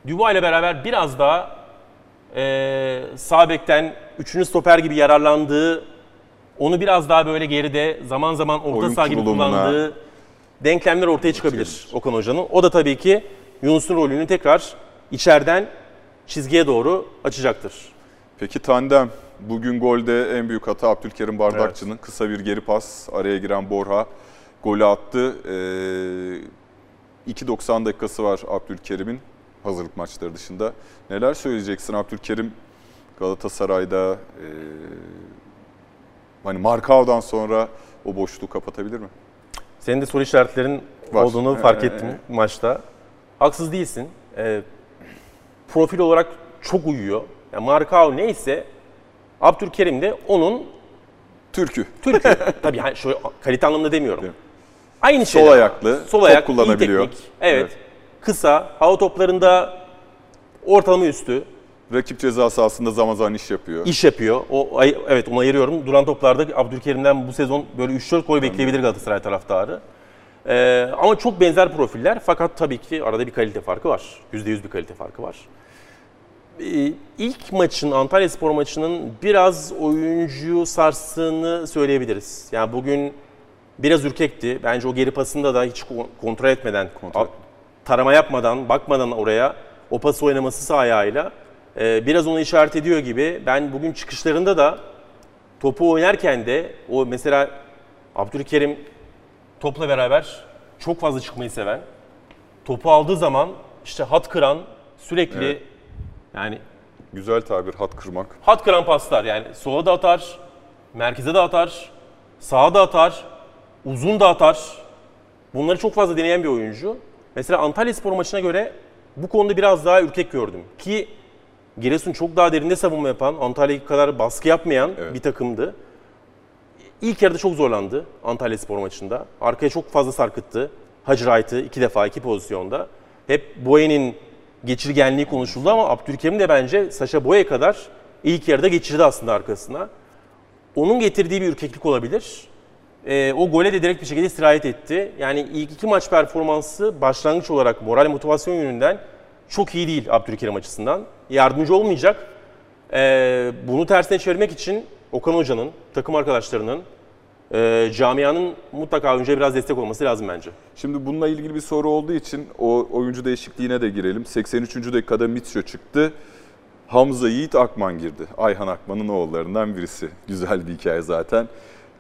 S2: Dubois ile beraber biraz daha e, sağ bekten üçüncü stoper gibi yararlandığı, onu biraz daha böyle geride zaman zaman orta
S1: Oyun
S2: saha gibi
S1: kurulumuna-
S2: kullandığı denklemler ortaya çıkabilir Okan Hoca'nın. O da tabii ki Yunus'un rolünü tekrar içeriden çizgiye doğru açacaktır.
S1: Peki tandem. Bugün golde en büyük hata Abdülkerim Bardakçı'nın. Kısa bir geri pas. Araya giren Borha golü attı. Ee, 2.90 dakikası var Abdülkerim'in hazırlık maçları dışında. Neler söyleyeceksin Abdülkerim Galatasaray'da ee, hani Markao'dan sonra o boşluğu kapatabilir mi?
S2: Senin de soru işaretlerin
S1: Var.
S2: olduğunu
S1: Ee,
S2: fark
S1: ee,
S2: ettim maçta. Haksız değilsin. Ee, profil olarak çok uyuyor. Yani Markao neyse Abdülkerim de onun
S1: Türkü.
S2: Türk'ü. Tabii yani şöyle kalite anlamında demiyorum.
S1: Değil?
S2: Aynı
S1: Sol
S2: şey.
S1: ayaklı,
S2: Sol ayak,
S1: kullanabiliyor.
S2: iyi teknik. Evet.
S1: Evet.
S2: Kısa, hava toplarında ortalama üstü
S1: Rakip ceza sahasında zaman zaman iş yapıyor.
S2: iş yapıyor. O ay- evet onu ayırıyorum. Duran toplarda Abdülkerim'den bu sezon böyle 3-4 gol bekleyebilir Galatasaray taraftarı. Ee, ama çok benzer profiller fakat tabii ki arada bir kalite farkı var. %100 bir kalite farkı var. Ee, ilk maçın, Antalya Spor maçının biraz oyuncuyu sarstığını söyleyebiliriz. Yani bugün biraz ürkekti. Bence o geri pasında da hiç ko- kontrol etmeden,
S1: Kontrol.
S2: tarama yapmadan, bakmadan oraya o pası oynaması sağ ayağıyla e, biraz onu işaret ediyor gibi. Ben bugün çıkışlarında da topu oynarken de o mesela Abdülkerim topla beraber çok fazla çıkmayı seven, topu aldığı zaman işte hat kıran, sürekli
S1: Evet.
S2: yani
S1: Güzel tabir hat kırmak.
S2: hat kıran paslar yani sola da atar, merkeze de atar, sağa da atar, uzun da atar. Bunları çok fazla deneyen bir oyuncu. Mesela Antalya Spor maçına göre bu konuda biraz daha ürkek gördüm. Ki Giresun çok daha derinde savunma yapan, Antalya kadar baskı yapmayan
S1: Evet.
S2: bir takımdı. İlk yarıda çok zorlandı Antalya Spor maçında. Arkaya çok fazla sarkıttı. Hacı Wright'ı iki defa iki pozisyonda. Hep Boye'nin geçirgenliği konuşuldu ama Abdülkerim de bence Saşa Boye kadar ilk yarıda geçirdi aslında arkasına. Onun getirdiği bir ürkeklik olabilir. Ee, o gole de direkt bir şekilde sirayet etti. Yani ilk iki maç performansı başlangıç olarak moral motivasyon yönünden çok iyi değil Abdülkerim açısından. Yardımcı olmayacak. Ee, bunu tersine çevirmek için Okan Hoca'nın, takım arkadaşlarının, e, camianın mutlaka oyuncuya biraz destek olması lazım bence.
S1: Şimdi bununla ilgili bir soru olduğu için o oyuncu değişikliğine de girelim. 83. dakikada Mitro çıktı. Hamza Yiğit Akman girdi. Ayhan Akman'ın oğullarından birisi. Güzel bir hikaye zaten.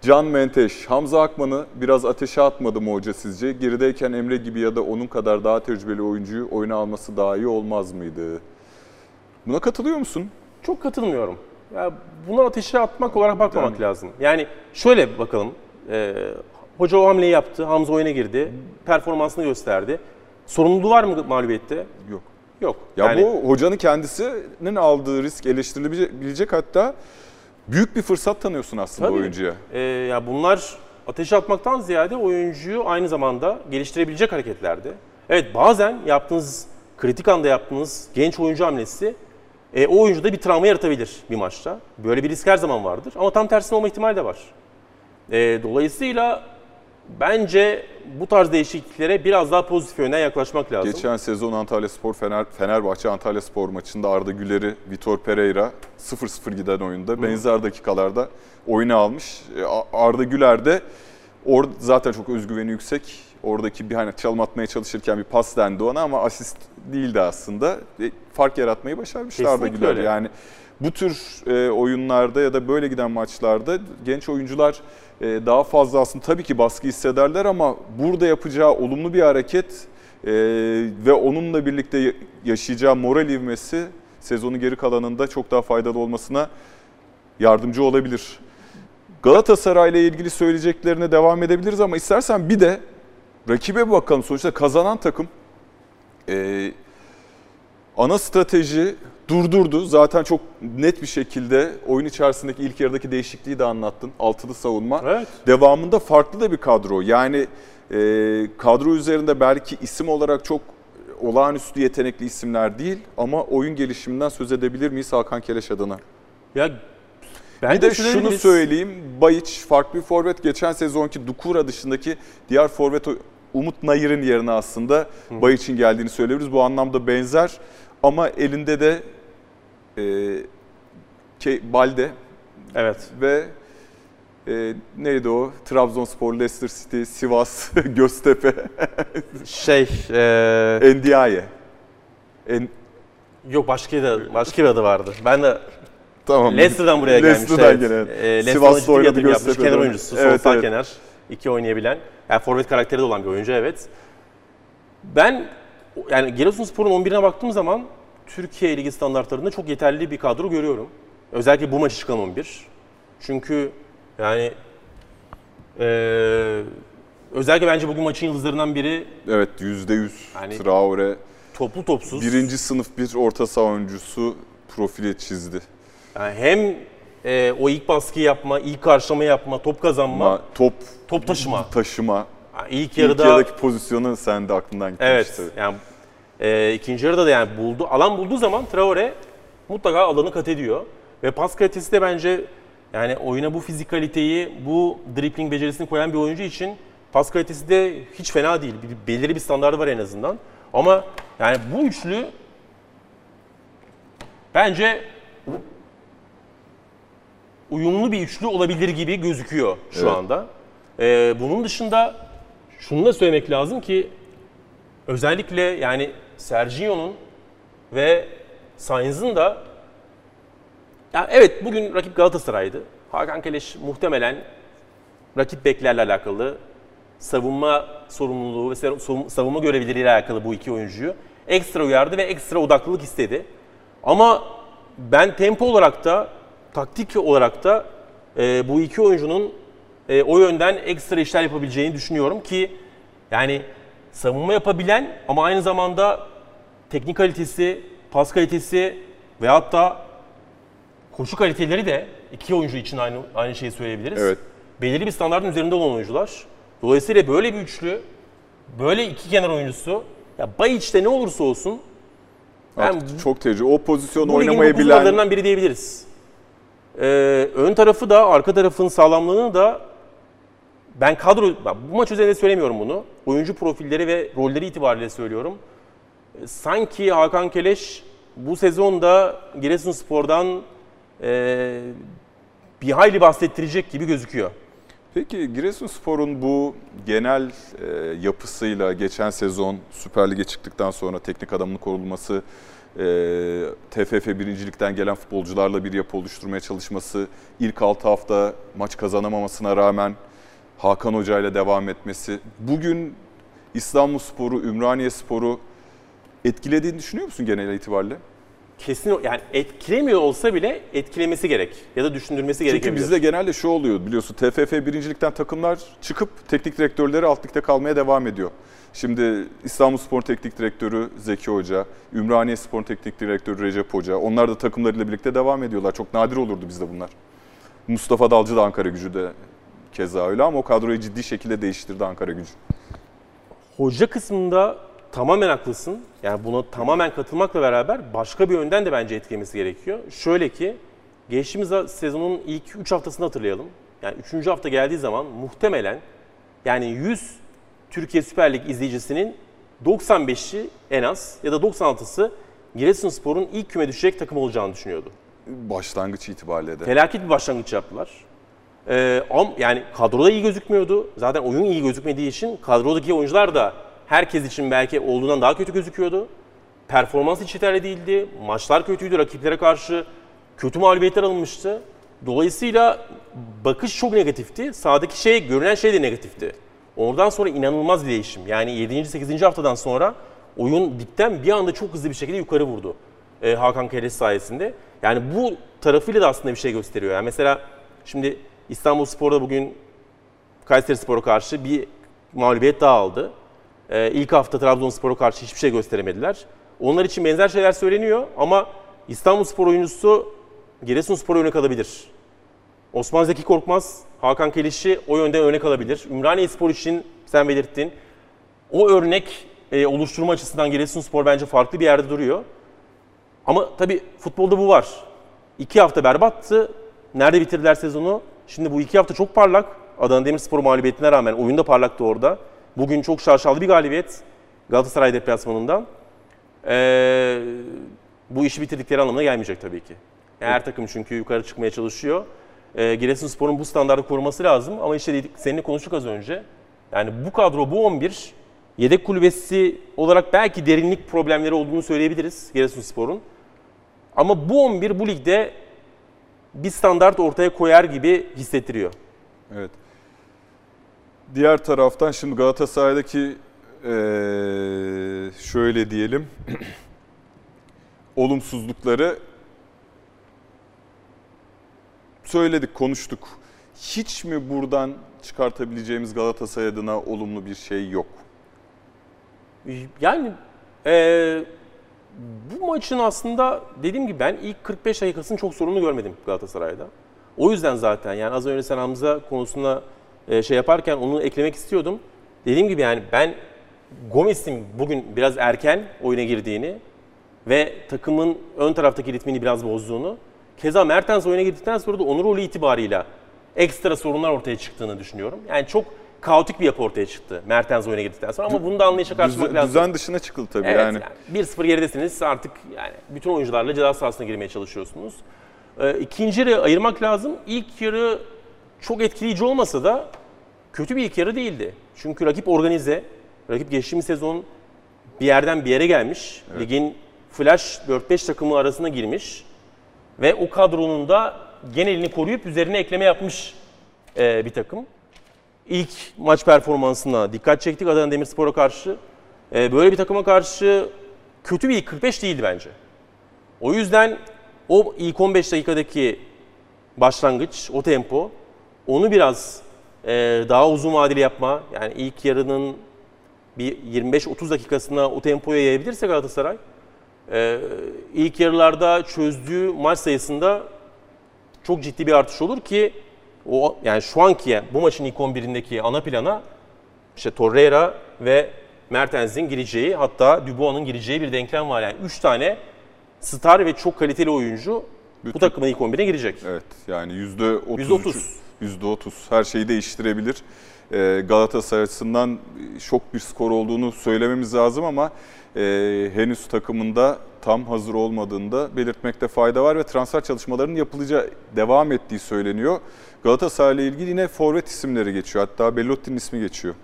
S1: Can Menteş, Hamza Akman'ı biraz ateşe atmadı mı hoca sizce? Gerideyken Emre gibi ya da onun kadar daha tecrübeli oyuncuyu oyuna alması daha iyi olmaz mıydı? Buna katılıyor musun?
S2: Çok katılmıyorum. Ya buna ateşe atmak olarak bakmamak lazım. Yani şöyle bakalım. Ee, hoca o hamleyi yaptı. Hamza oyuna girdi. Performansını gösterdi. Sorumluluğu var mı mağlubiyette?
S1: Yok.
S2: Yok.
S1: Ya
S2: Yani
S1: bu hocanın kendisinin aldığı risk eleştirilebilecek hatta büyük bir fırsat tanıyorsun aslında
S2: Tabii.
S1: oyuncuya.
S2: e, ya bunlar ateşe atmaktan ziyade oyuncuyu aynı zamanda geliştirebilecek hareketlerdi. Evet bazen yaptığınız kritik anda yaptığınız genç oyuncu hamlesi e, o oyuncuda bir travma yaratabilir bir maçta. Böyle bir risk her zaman vardır ama tam tersine olma ihtimali de var. E, dolayısıyla Bence bu tarz değişikliklere biraz daha pozitif yönden yaklaşmak lazım.
S1: Geçen sezon Antalya Spor Fener, Fenerbahçe Antalya Spor maçında Arda Güler'i Vitor Pereira 0-0 giden oyunda benzer dakikalarda oyuna almış. E, Arda Güler de orada zaten çok özgüveni yüksek. Oradaki bir hani çalım atmaya çalışırken bir pas dendi ona ama asist değildi aslında. E, fark yaratmayı başarmıştı Arda Güler.
S2: öyle.
S1: Yani bu tür e, oyunlarda ya da böyle giden maçlarda genç oyuncular e, daha fazla aslında tabii ki baskı hissederler ama burada yapacağı olumlu bir hareket e, ve onunla birlikte ya- yaşayacağı moral ivmesi sezonun geri kalanında çok daha faydalı olmasına yardımcı olabilir. Galatasaray ile ilgili söyleyeceklerine devam edebiliriz ama istersen bir de rakibe bakalım. Sonuçta kazanan takım e, ana strateji durdurdu. Zaten çok net bir şekilde oyun içerisindeki ilk yarıdaki değişikliği de anlattın. Altılı savunma.
S2: Evet.
S1: Devamında farklı da bir kadro. Yani e, kadro üzerinde belki isim olarak çok olağanüstü yetenekli isimler değil ama oyun gelişiminden söz edebilir miyiz Hakan Keleş adına?
S2: Ya ben
S1: Bir de şunu söyleyeyim. Bayiç farklı bir forvet. Geçen sezonki Dukura dışındaki diğer forvet Umut Nayır'ın yerine aslında Bayiç'in geldiğini söylüyoruz. Bu anlamda benzer ama elinde de e, Ke- Balde
S2: Evet.
S1: ve e, neydi o? Trabzonspor, Leicester City, Sivas, Göztepe,
S2: Şey, e,
S1: Ndiaye. En,
S2: yok başka bir, adı, başka bir adı vardı. Ben de
S1: tamam.
S2: Leicester'dan buraya gelmiş.
S1: Leicester'dan
S2: evet.
S1: gelen.
S2: E,
S1: Sivas'ta oynadı,
S2: yapmış.
S1: Göztepe'de
S2: Kenar oyuncusu, sol
S1: Evet,
S2: sağ
S1: evet.
S2: kenar. iki oynayabilen. Yani forvet karakteri de olan bir oyuncu evet. Ben yani Giresunspor'un 11'ine baktığım zaman Türkiye Ligi standartlarında çok yeterli bir kadro görüyorum. Özellikle bu maçı çıkan 11. Çünkü yani eee, özellikle bence bugün maçın yıldızlarından biri
S1: Evet yüzde yüz.
S2: Yani-
S1: Traore.
S2: toplu topsuz.
S1: Birinci sınıf bir orta saha oyuncusu profili çizdi.
S2: Yani hem eee, o ilk baskıyı yapma, ilk karşılama yapma, top kazanma,
S1: Ama top
S2: top taşıma.
S1: taşıma.
S2: Yani ilk
S1: İlk
S2: yarıda
S1: yarıdaki pozisyonu sen de aklından gitmişti.
S2: Evet. Yani e, ikinci yarıda da yani buldu alan bulduğu zaman Traore mutlaka alanı kat ediyor ve pas kalitesi de bence yani oyuna bu fizikaliteyi, bu dribbling becerisini koyan bir oyuncu için pas kalitesi de hiç fena değil. Bir, belirli bir standardı var en azından. Ama yani bu üçlü bence uyumlu bir üçlü olabilir gibi gözüküyor şu
S1: Evet.
S2: anda. Ee, bunun dışında şunu da söylemek lazım ki özellikle yani Sergio'nun ve Sainz'ın da ya evet bugün rakip Galatasaray'dı. Hakan Keleş muhtemelen rakip beklerle alakalı savunma sorumluluğu ve savunma görevleriyle alakalı bu iki oyuncuyu ekstra uyardı ve ekstra odaklılık istedi. Ama ben tempo olarak da taktik olarak da e, bu iki oyuncunun e, o yönden ekstra işler yapabileceğini düşünüyorum ki yani savunma yapabilen ama aynı zamanda teknik kalitesi, pas kalitesi ve hatta koşu kaliteleri de iki oyuncu için aynı aynı şeyi söyleyebiliriz.
S1: Evet.
S2: Belirli bir standartın üzerinde olan oyuncular. Dolayısıyla böyle bir üçlü, böyle iki kenar oyuncusu, ya Bayiç'te ne olursa olsun
S1: Artık çok tecrübe. O pozisyonu oynamayı bilen
S2: biri diyebiliriz. Ee, ön tarafı da, arka tarafın sağlamlığını da ben kadro, bu maç üzerinde söylemiyorum bunu. Oyuncu profilleri ve rolleri itibariyle söylüyorum. Sanki Hakan Keleş bu sezonda Giresunspor'dan e, bir hayli bahsettirecek gibi gözüküyor.
S1: Peki Giresunspor'un bu genel e, yapısıyla geçen sezon Süper Lig'e çıktıktan sonra teknik adamının korunması, e, TFF birincilikten gelen futbolcularla bir yapı oluşturmaya çalışması, ilk 6 hafta maç kazanamamasına rağmen Hakan Hoca ile devam etmesi, bugün İstanbulspor'u, Ümraniyespor'u etkilediğini düşünüyor musun genel itibariyle?
S2: Kesin yani etkilemiyor olsa bile etkilemesi gerek ya da düşündürmesi
S1: Çünkü
S2: gerekebilir.
S1: bizde genelde şu oluyor biliyorsun TFF birincilikten takımlar çıkıp teknik direktörleri alt ligde kalmaya devam ediyor. Şimdi İstanbulspor Teknik Direktörü Zeki Hoca, Ümraniye Spor Teknik Direktörü Recep Hoca onlar da takımlarıyla birlikte devam ediyorlar. Çok nadir olurdu bizde bunlar. Mustafa Dalcı da Ankara gücü de keza öyle ama o kadroyu ciddi şekilde değiştirdi Ankara gücü.
S2: Hoca kısmında tamamen haklısın. Yani buna tamamen katılmakla beraber başka bir yönden de bence etkilemesi gerekiyor. Şöyle ki geçtiğimiz sezonun ilk 3 haftasını hatırlayalım. Yani 3. hafta geldiği zaman muhtemelen Yani 100 Türkiye Süper Lig izleyicisinin 95'i en az ya da 96'sı Giresunspor'un ilk küme düşecek takım olacağını düşünüyordu.
S1: Başlangıç itibariyle de.
S2: Felaket bir başlangıç yaptılar. Ee, am, yani kadroda iyi gözükmüyordu. Zaten oyun iyi gözükmediği için kadrodaki oyuncular da herkes için belki olduğundan daha kötü gözüküyordu. Performans hiç yeterli değildi. Maçlar kötüydü. Rakiplere karşı kötü mağlubiyetler alınmıştı. Dolayısıyla bakış çok negatifti. Sahadaki şey, görünen şey de negatifti. Oradan sonra inanılmaz bir değişim. Yani 7. 8. haftadan sonra oyun dipten bir anda çok hızlı bir şekilde yukarı vurdu. Ee, Hakan Keres sayesinde. Yani bu tarafıyla da aslında bir şey gösteriyor. Yani mesela şimdi İstanbul Spor'da bugün Kayseri Spor'a karşı bir mağlubiyet daha aldı. Ee, ilk hafta Trabzonspor'a karşı hiçbir şey gösteremediler. Onlar için benzer şeyler söyleniyor ama İstanbul Spor oyuncusu Giresunspor'a örnek alabilir. Osman Zeki Korkmaz, Hakan Kelişi o yönde örnek alabilir. Ümraniye Spor için sen belirttin. O örnek e, oluşturma açısından Giresunspor bence farklı bir yerde duruyor. Ama tabii futbolda bu var. İki hafta berbattı. Nerede bitirdiler sezonu? Şimdi bu iki hafta çok parlak. Adana Demirspor mağlubiyetine rağmen oyunda parlaktı orada. Bugün çok şaşalı bir galibiyet Galatasaray deplasmanından. Ee, bu işi bitirdikleri anlamına gelmeyecek tabii ki. Yani her takım çünkü yukarı çıkmaya çalışıyor. Ee, Giresunspor'un bu standartı koruması lazım ama işte dedik, seninle konuştuk az önce. Yani bu kadro, bu 11 yedek kulübesi olarak belki derinlik problemleri olduğunu söyleyebiliriz Giresunspor'un. Ama bu 11 bu ligde bir standart ortaya koyar gibi hissettiriyor.
S1: Evet. Diğer taraftan şimdi Galatasaray'daki şöyle diyelim olumsuzlukları söyledik, konuştuk. Hiç mi buradan çıkartabileceğimiz Galatasaray adına olumlu bir şey yok?
S2: Yani eee, bu maçın aslında dediğim gibi ben ilk 45 dakikasını çok sorunlu görmedim Galatasaray'da. O yüzden zaten yani az önce sen Hamza konusunda e, şey yaparken onu eklemek istiyordum. Dediğim gibi yani ben Gomez'in bugün biraz erken oyuna girdiğini ve takımın ön taraftaki ritmini biraz bozduğunu, keza Mertens oyuna girdikten sonra da onun rolü itibarıyla ekstra sorunlar ortaya çıktığını düşünüyorum. Yani çok kaotik bir yapı ortaya çıktı Mertens oyuna girdikten sonra ama bunu da anlayışa karşılamak lazım.
S1: düzen dışına çıkıldı tabii
S2: Evet,
S1: yani.
S2: yani. 1-0 geridesiniz artık yani bütün oyuncularla ceza sahasına girmeye çalışıyorsunuz. Ee, ikinci yarı ayırmak lazım. İlk yarı çok etkileyici olmasa da kötü bir ilk yarı değildi. Çünkü rakip organize, rakip geçtiğimiz sezon bir yerden bir yere gelmiş. Ligin flash 4-5 takımı arasına girmiş ve o kadronun da genelini koruyup üzerine ekleme yapmış e, bir takım. İlk maç performansına dikkat çektik Adana Demirspor'a karşı. E, böyle bir takıma karşı kötü bir ilk 45 değildi bence. O yüzden o ilk 15 dakikadaki başlangıç, o tempo, onu biraz daha uzun vadeli yapma, yani ilk yarının bir 25-30 dakikasına o tempoya yayabilirse Galatasaray, e, ilk yarılarda çözdüğü maç sayısında çok ciddi bir artış olur ki o yani şu anki bu maçın ilk 11'indeki ana plana işte Torreira ve Mertens'in gireceği hatta Dubois'un gireceği bir denklem var. Yani 3 tane star ve çok kaliteli oyuncu bu
S1: Bütün-
S2: takımın ilk 11'ine girecek.
S1: Evet yani yüzde otuz.
S2: %30.
S1: Yüzde otuz her şeyi değiştirebilir. Ee, Galatasaray açısından şok bir skor olduğunu söylememiz lazım ama e, henüz takımında tam hazır olmadığında belirtmekte fayda var ve transfer çalışmalarının yapılacağı devam ettiği söyleniyor. Galatasaray ile ilgili yine forvet isimleri geçiyor. Hatta Bellotti'nin ismi geçiyor.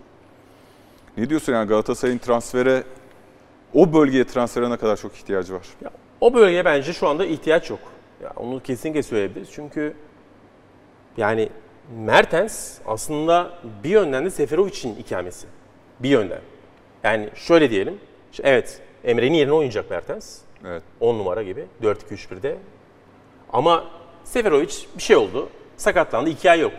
S1: Ne diyorsun yani Galatasaray'ın transfere o bölgeye transfere ne kadar çok ihtiyacı var?
S2: Ya, o bölgeye bence şu anda ihtiyaç yok. Ya, onu kesinlikle söyleyebiliriz. Çünkü yani Mertens aslında bir yönden de Seferovic'in ikamesi. Bir yönden. Yani şöyle diyelim. Evet Emre'nin yerine oynayacak Mertens.
S1: Evet.
S2: 10 numara gibi 4-2-3-1'de. Ama Seferovic bir şey oldu. Sakatlandı. 2 ay yok.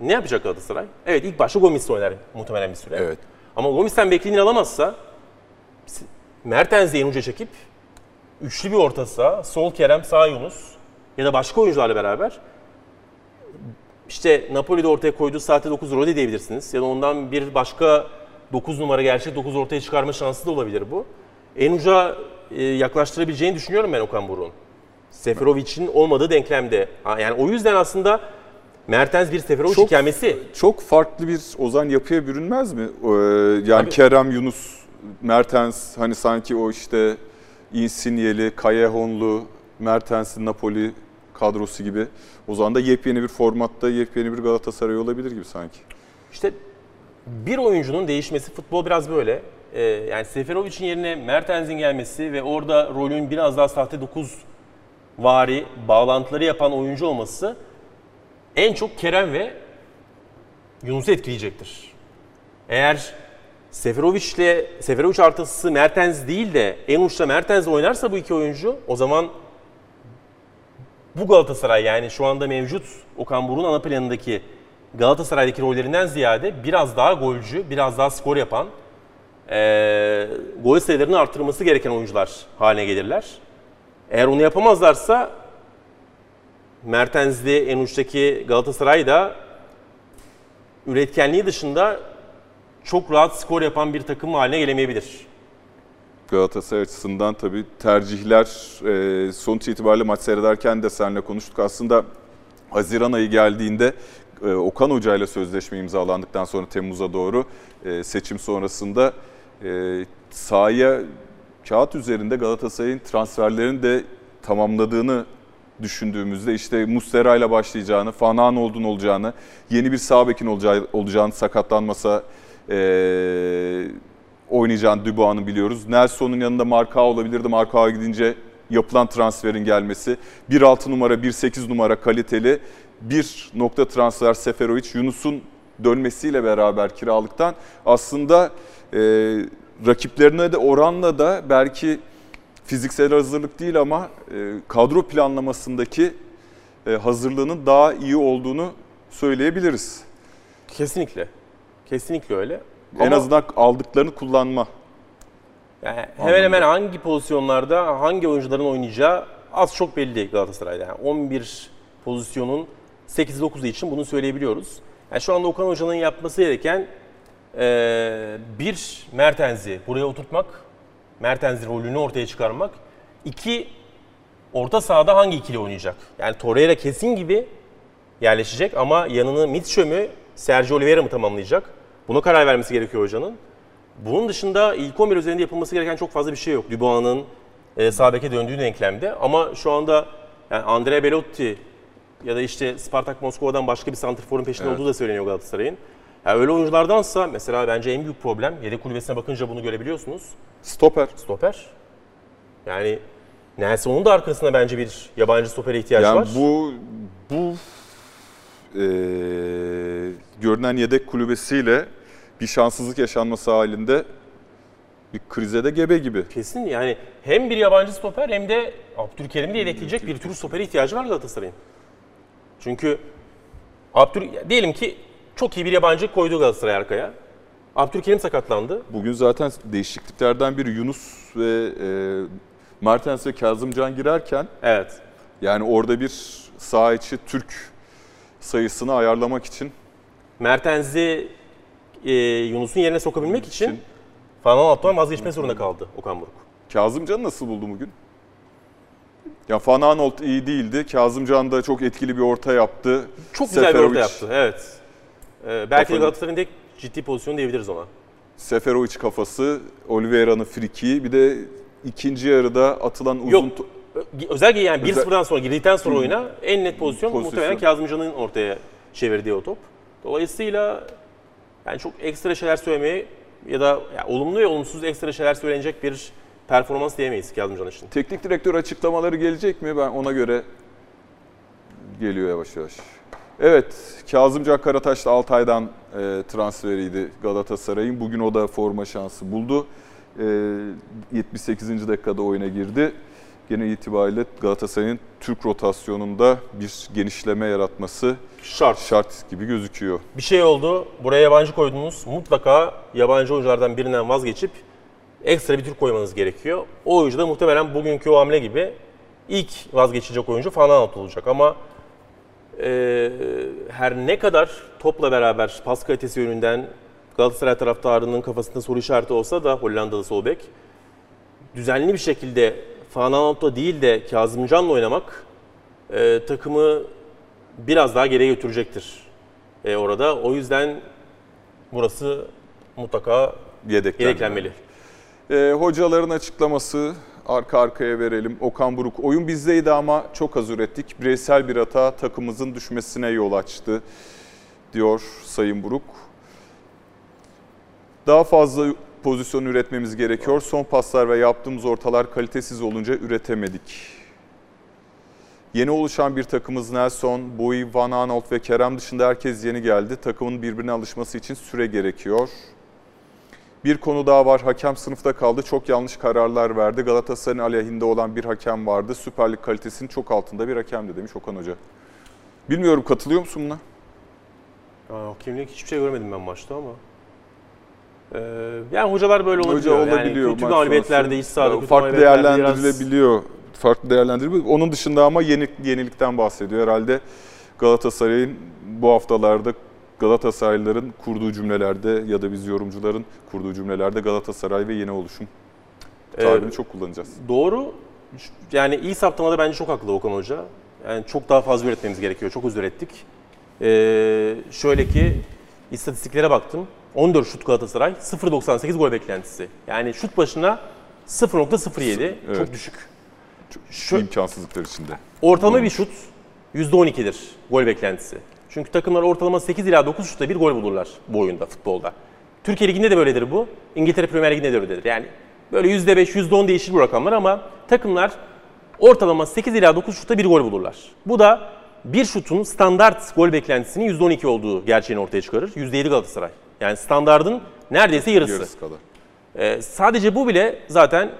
S2: Ne yapacak Galatasaray? Evet ilk başta Gomis'le oynar muhtemelen bir süre.
S1: Evet.
S2: Ama Gomis'ten beklediğini alamazsa Mertens'i en uca çekip üçlü bir orta saha, sol Kerem, sağ Yunus ya da başka oyuncularla beraber işte Napoli'de ortaya koyduğu saatte 9 Rodi diyebilirsiniz. Ya da ondan bir başka 9 numara gerçek 9 ortaya çıkarma şansı da olabilir bu. En uca e, yaklaştırabileceğini düşünüyorum ben Okan Buruk'un. Seferovic'in olmadığı denklemde. Yani o yüzden aslında Mertens bir Seferovic
S1: Çok-
S2: ikamesi.
S1: Çok farklı bir Ozan yapıya bürünmez mi? Ee, yani
S2: Tabii.
S1: Kerem, Yunus, Mertens hani sanki o işte Insigne'li, Callejon'lu, Mertens'in Napoli kadrosu gibi. O zaman da yepyeni bir formatta yepyeni bir Galatasaray olabilir gibi sanki.
S2: İşte bir oyuncunun değişmesi futbol biraz böyle. Ee, yani Seferovic'in yerine Mertens'in gelmesi ve orada rolün biraz daha sahte 9 vari bağlantıları yapan oyuncu olması en çok Kerem ve Yunus'u etkileyecektir. Eğer Seferovic ile Seferovic artısı Mertens değil de en uçta Mertens oynarsa bu iki oyuncu o zaman bu Galatasaray yani şu anda mevcut Okan Buruk'un ana planındaki Galatasaray'daki rollerinden ziyade biraz daha golcü, biraz daha skor yapan, eee gol sayılarını arttırması gereken oyuncular haline gelirler. Eğer onu yapamazlarsa Mertens'li en uçtaki Galatasaray da üretkenliği dışında çok rahat skor yapan bir takım haline gelemeyebilir.
S1: Galatasaray açısından tabii tercihler e, sonuç itibariyle maç seyrederken de seninle konuştuk. Aslında Haziran ayı geldiğinde e, Okan Hoca ile sözleşme imzalandıktan sonra Temmuz'a doğru e, seçim sonrasında e, sahaya kağıt üzerinde Galatasaray'ın transferlerini de tamamladığını düşündüğümüzde işte Mustera ile başlayacağını, Fanan olduğunu olacağını, yeni bir sağ bekin olacağı, olacağını sakatlanmasa e, oynayacağını Dubois'ın biliyoruz. Nelson'un yanında Marka olabilirdi. Marka'a gidince yapılan transferin gelmesi. 1.6 numara, 1.8 numara kaliteli bir nokta transfer Seferovic, Yunus'un dönmesiyle beraber kiralıktan aslında e, rakiplerine de oranla da belki fiziksel hazırlık değil ama e, kadro planlamasındaki e, hazırlığının daha iyi olduğunu söyleyebiliriz.
S2: Kesinlikle. Kesinlikle öyle.
S1: En
S2: Ama-
S1: azından aldıklarını kullanma.
S2: Yani hemen hemen hangi pozisyonlarda hangi oyuncuların oynayacağı az çok belli Galatasaray'da. Yani 11 pozisyonun 8-9'u için bunu söyleyebiliyoruz. Yani şu anda Okan Hoca'nın yapması gereken eee, bir Mertens'i buraya oturtmak, Mertens'in rolünü ortaya çıkarmak. İki, orta sahada hangi ikili oynayacak? Yani Torreira kesin gibi yerleşecek ama yanını Mitchell mü, Sergio Oliveira mı tamamlayacak? Buna karar vermesi gerekiyor hocanın. Bunun dışında ilk 11 üzerinde yapılması gereken çok fazla bir şey yok. Dubois'ın e, sağ beke döndüğü denklemde. Ama şu anda yani Andrea Belotti ya da işte Spartak Moskova'dan başka bir santrforun peşinde
S1: Evet.
S2: olduğu da söyleniyor Galatasaray'ın. Yani öyle oyunculardansa mesela bence en büyük problem yedek kulübesine bakınca bunu görebiliyorsunuz.
S1: Stoper.
S2: Stoper. Yani Nelson'un da arkasında bence bir yabancı stopere ihtiyacı
S1: Yani
S2: var.
S1: bu bu eee, görünen yedek kulübesiyle bir şanssızlık yaşanması halinde bir krize de gebe gibi.
S2: Kesin yani hem bir yabancı stoper hem de Abdülkerim'i de yedekleyecek bir tür stopere ihtiyacı var Galatasaray'ın. Çünkü Abdül diyelim ki çok iyi bir yabancı koydu Galatasaray arkaya. Abdülkerim sakatlandı.
S1: Bugün zaten değişikliklerden biri Yunus ve eee Mertens ve Kazımcan girerken
S2: Evet.
S1: yani orada bir sağ içi Türk sayısını ayarlamak için
S2: Mertens'i e, Yunus'un yerine sokabilmek için Falan Altuğ'dan vazgeçme zorunda kaldı Okan Buruk.
S1: Kazımcan'ı nasıl buldu bugün? Ya Fananolt iyi değildi. Kazımcan da çok etkili bir orta yaptı.
S2: Çok güzel bir orta
S1: Seferovic-
S2: yaptı. Evet. Ee, belki de Galatasaray'ın tek ciddi pozisyonu diyebiliriz ona.
S1: Seferovic kafası, Oliveira'nın friki, bir de ikinci yarıda atılan uzun
S2: Yok. Özellikle yani
S1: Özel-
S2: 1-0'dan sonra girdikten sonra oyuna en net pozisyon,
S1: Pozisyon.
S2: muhtemelen Kazımcan'ın ortaya çevirdiği o top. Dolayısıyla yani çok ekstra şeyler söylemeye ya da ya olumlu ve olumsuz ekstra şeyler söylenecek bir performans diyemeyiz Kazımcan için.
S1: teknik direktör açıklamaları gelecek mi? Ben ona göre geliyor yavaş yavaş. Evet, Kazımcan Karataş da Altay'dan e, transferiydi Galatasaray'ın. Bugün o da forma şansı buldu. E, 78. dakikada oyuna girdi. Genel itibariyle Galatasaray'ın Türk rotasyonunda bir genişleme yaratması
S2: Şart.
S1: şart gibi gözüküyor.
S2: Bir şey oldu, buraya yabancı koydunuz. Mutlaka yabancı oyunculardan birinden vazgeçip ekstra bir Türk koymanız gerekiyor. O oyuncu da muhtemelen bugünkü o hamle gibi ilk vazgeçilecek oyuncu Fanaat olacak. Ama e, her ne kadar topla beraber pas kalitesi yönünden Galatasaray taraftarının kafasında soru işareti olsa da Hollandalı sol bek düzenli bir şekilde Fanaat'la değil de Kazımcan'la oynamak e, takımı biraz daha geriye götürecektir e, orada. O yüzden burası mutlaka
S1: Yedeklenmeli. Ee, hocaların açıklaması arka arkaya verelim. Okan Buruk oyun bizdeydi ama çok az ürettik. Bireysel bir hata takımımızın düşmesine yol açtı diyor Sayın Buruk. Daha fazla pozisyon üretmemiz gerekiyor. Son paslar ve yaptığımız ortalar kalitesiz olunca üretemedik. Yeni oluşan bir takımız Nelson, Boy, Van Aanholt ve Kerem dışında herkes yeni geldi. Takımın birbirine alışması için süre gerekiyor. Bir konu daha var. Hakem sınıfta kaldı. Çok yanlış kararlar verdi. Galatasaray'ın aleyhinde olan bir hakem vardı. Süper Lig kalitesinin çok altında bir hakemdi demiş Okan Hoca. Bilmiyorum katılıyor musun buna?
S2: Aa, kimlik hiçbir şey görmedim ben maçta ama. Ee, yani hocalar böyle olabiliyor.
S1: Hoca olabiliyor.
S2: Yani kötü galibiyetlerde, iç sahada kötü
S1: Farklı
S2: galibiyetlerde biraz-
S1: değerlendirilebiliyor. Farklı değerlendirilebiliyor. Onun dışında ama yeni, yenilikten bahsediyor. Herhalde Galatasaray'ın bu haftalarda Galatasaraylıların kurduğu cümlelerde ya da biz yorumcuların kurduğu cümlelerde Galatasaray ve yeni oluşum tabirini
S2: Ee,
S1: çok kullanacağız.
S2: Doğru. Yani iyi saptamada bence çok haklı Okan Hoca. Yani çok daha fazla üretmemiz gerekiyor. Çok az ürettik. Ee, şöyle ki istatistiklere baktım. 14 şut Galatasaray, 0.98 gol beklentisi. Yani şut başına 0.07
S1: Evet.
S2: çok düşük. Şu,
S1: İmkansızlıklar içinde.
S2: ortalama bir şut %12'dir gol beklentisi. Çünkü takımlar ortalama 8 ila 9 şutta bir gol bulurlar bu oyunda, futbolda. Türkiye Ligi'nde de böyledir bu. İngiltere Premier Ligi'nde de öyledir. Yani böyle %5, %10 değişir bu rakamlar ama takımlar ortalama 8 ila 9 şutta bir gol bulurlar. Bu da bir şutun standart gol beklentisinin %12 olduğu gerçeğini ortaya çıkarır. %7 Galatasaray. Yani standardın neredeyse yarısı.
S1: Yarısı kadar.
S2: Ee, sadece bu bile zaten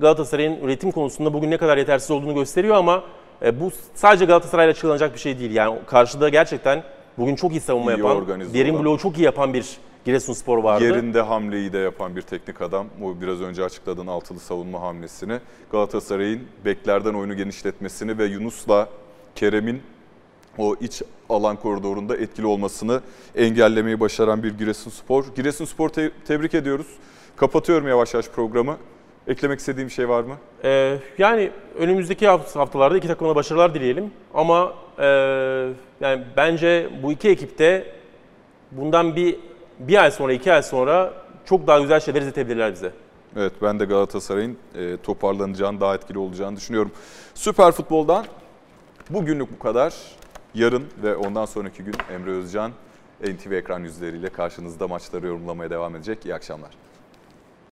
S2: Galatasaray'ın üretim konusunda bugün ne kadar yetersiz olduğunu gösteriyor ama e, bu sadece Galatasaray'la açıklanacak bir şey değil. Yani karşıda gerçekten bugün çok iyi savunma
S1: İyi
S2: yapan, derin
S1: olan.
S2: bloğu çok iyi yapan bir Giresunspor vardı.
S1: Yerinde hamleyi de yapan bir teknik adam. Bu biraz önce açıkladığın altılı savunma hamlesini. Galatasaray'ın beklerden oyunu genişletmesini ve Yunus'la Kerem'in o iç alan koridorunda etkili olmasını engellemeyi başaran bir Giresunspor. Giresunspor te- tebrik ediyoruz. Kapatıyorum yavaş yavaş programı. Eklemek istediğim şey var mı?
S2: Ee, yani önümüzdeki haft- haftalarda iki takımına başarılar dileyelim. Ama e, yani bence bu iki ekipte bundan bir bir ay sonra, iki ay sonra çok daha güzel şeyler izletebilirler bize.
S1: Evet ben de Galatasaray'ın e, toparlanacağını, daha etkili olacağını düşünüyorum. Süper Futbol'dan bugünlük bu kadar. Yarın ve ondan sonraki gün Emre Özcan NTV ekran yüzleriyle karşınızda maçları yorumlamaya devam edecek. İyi akşamlar.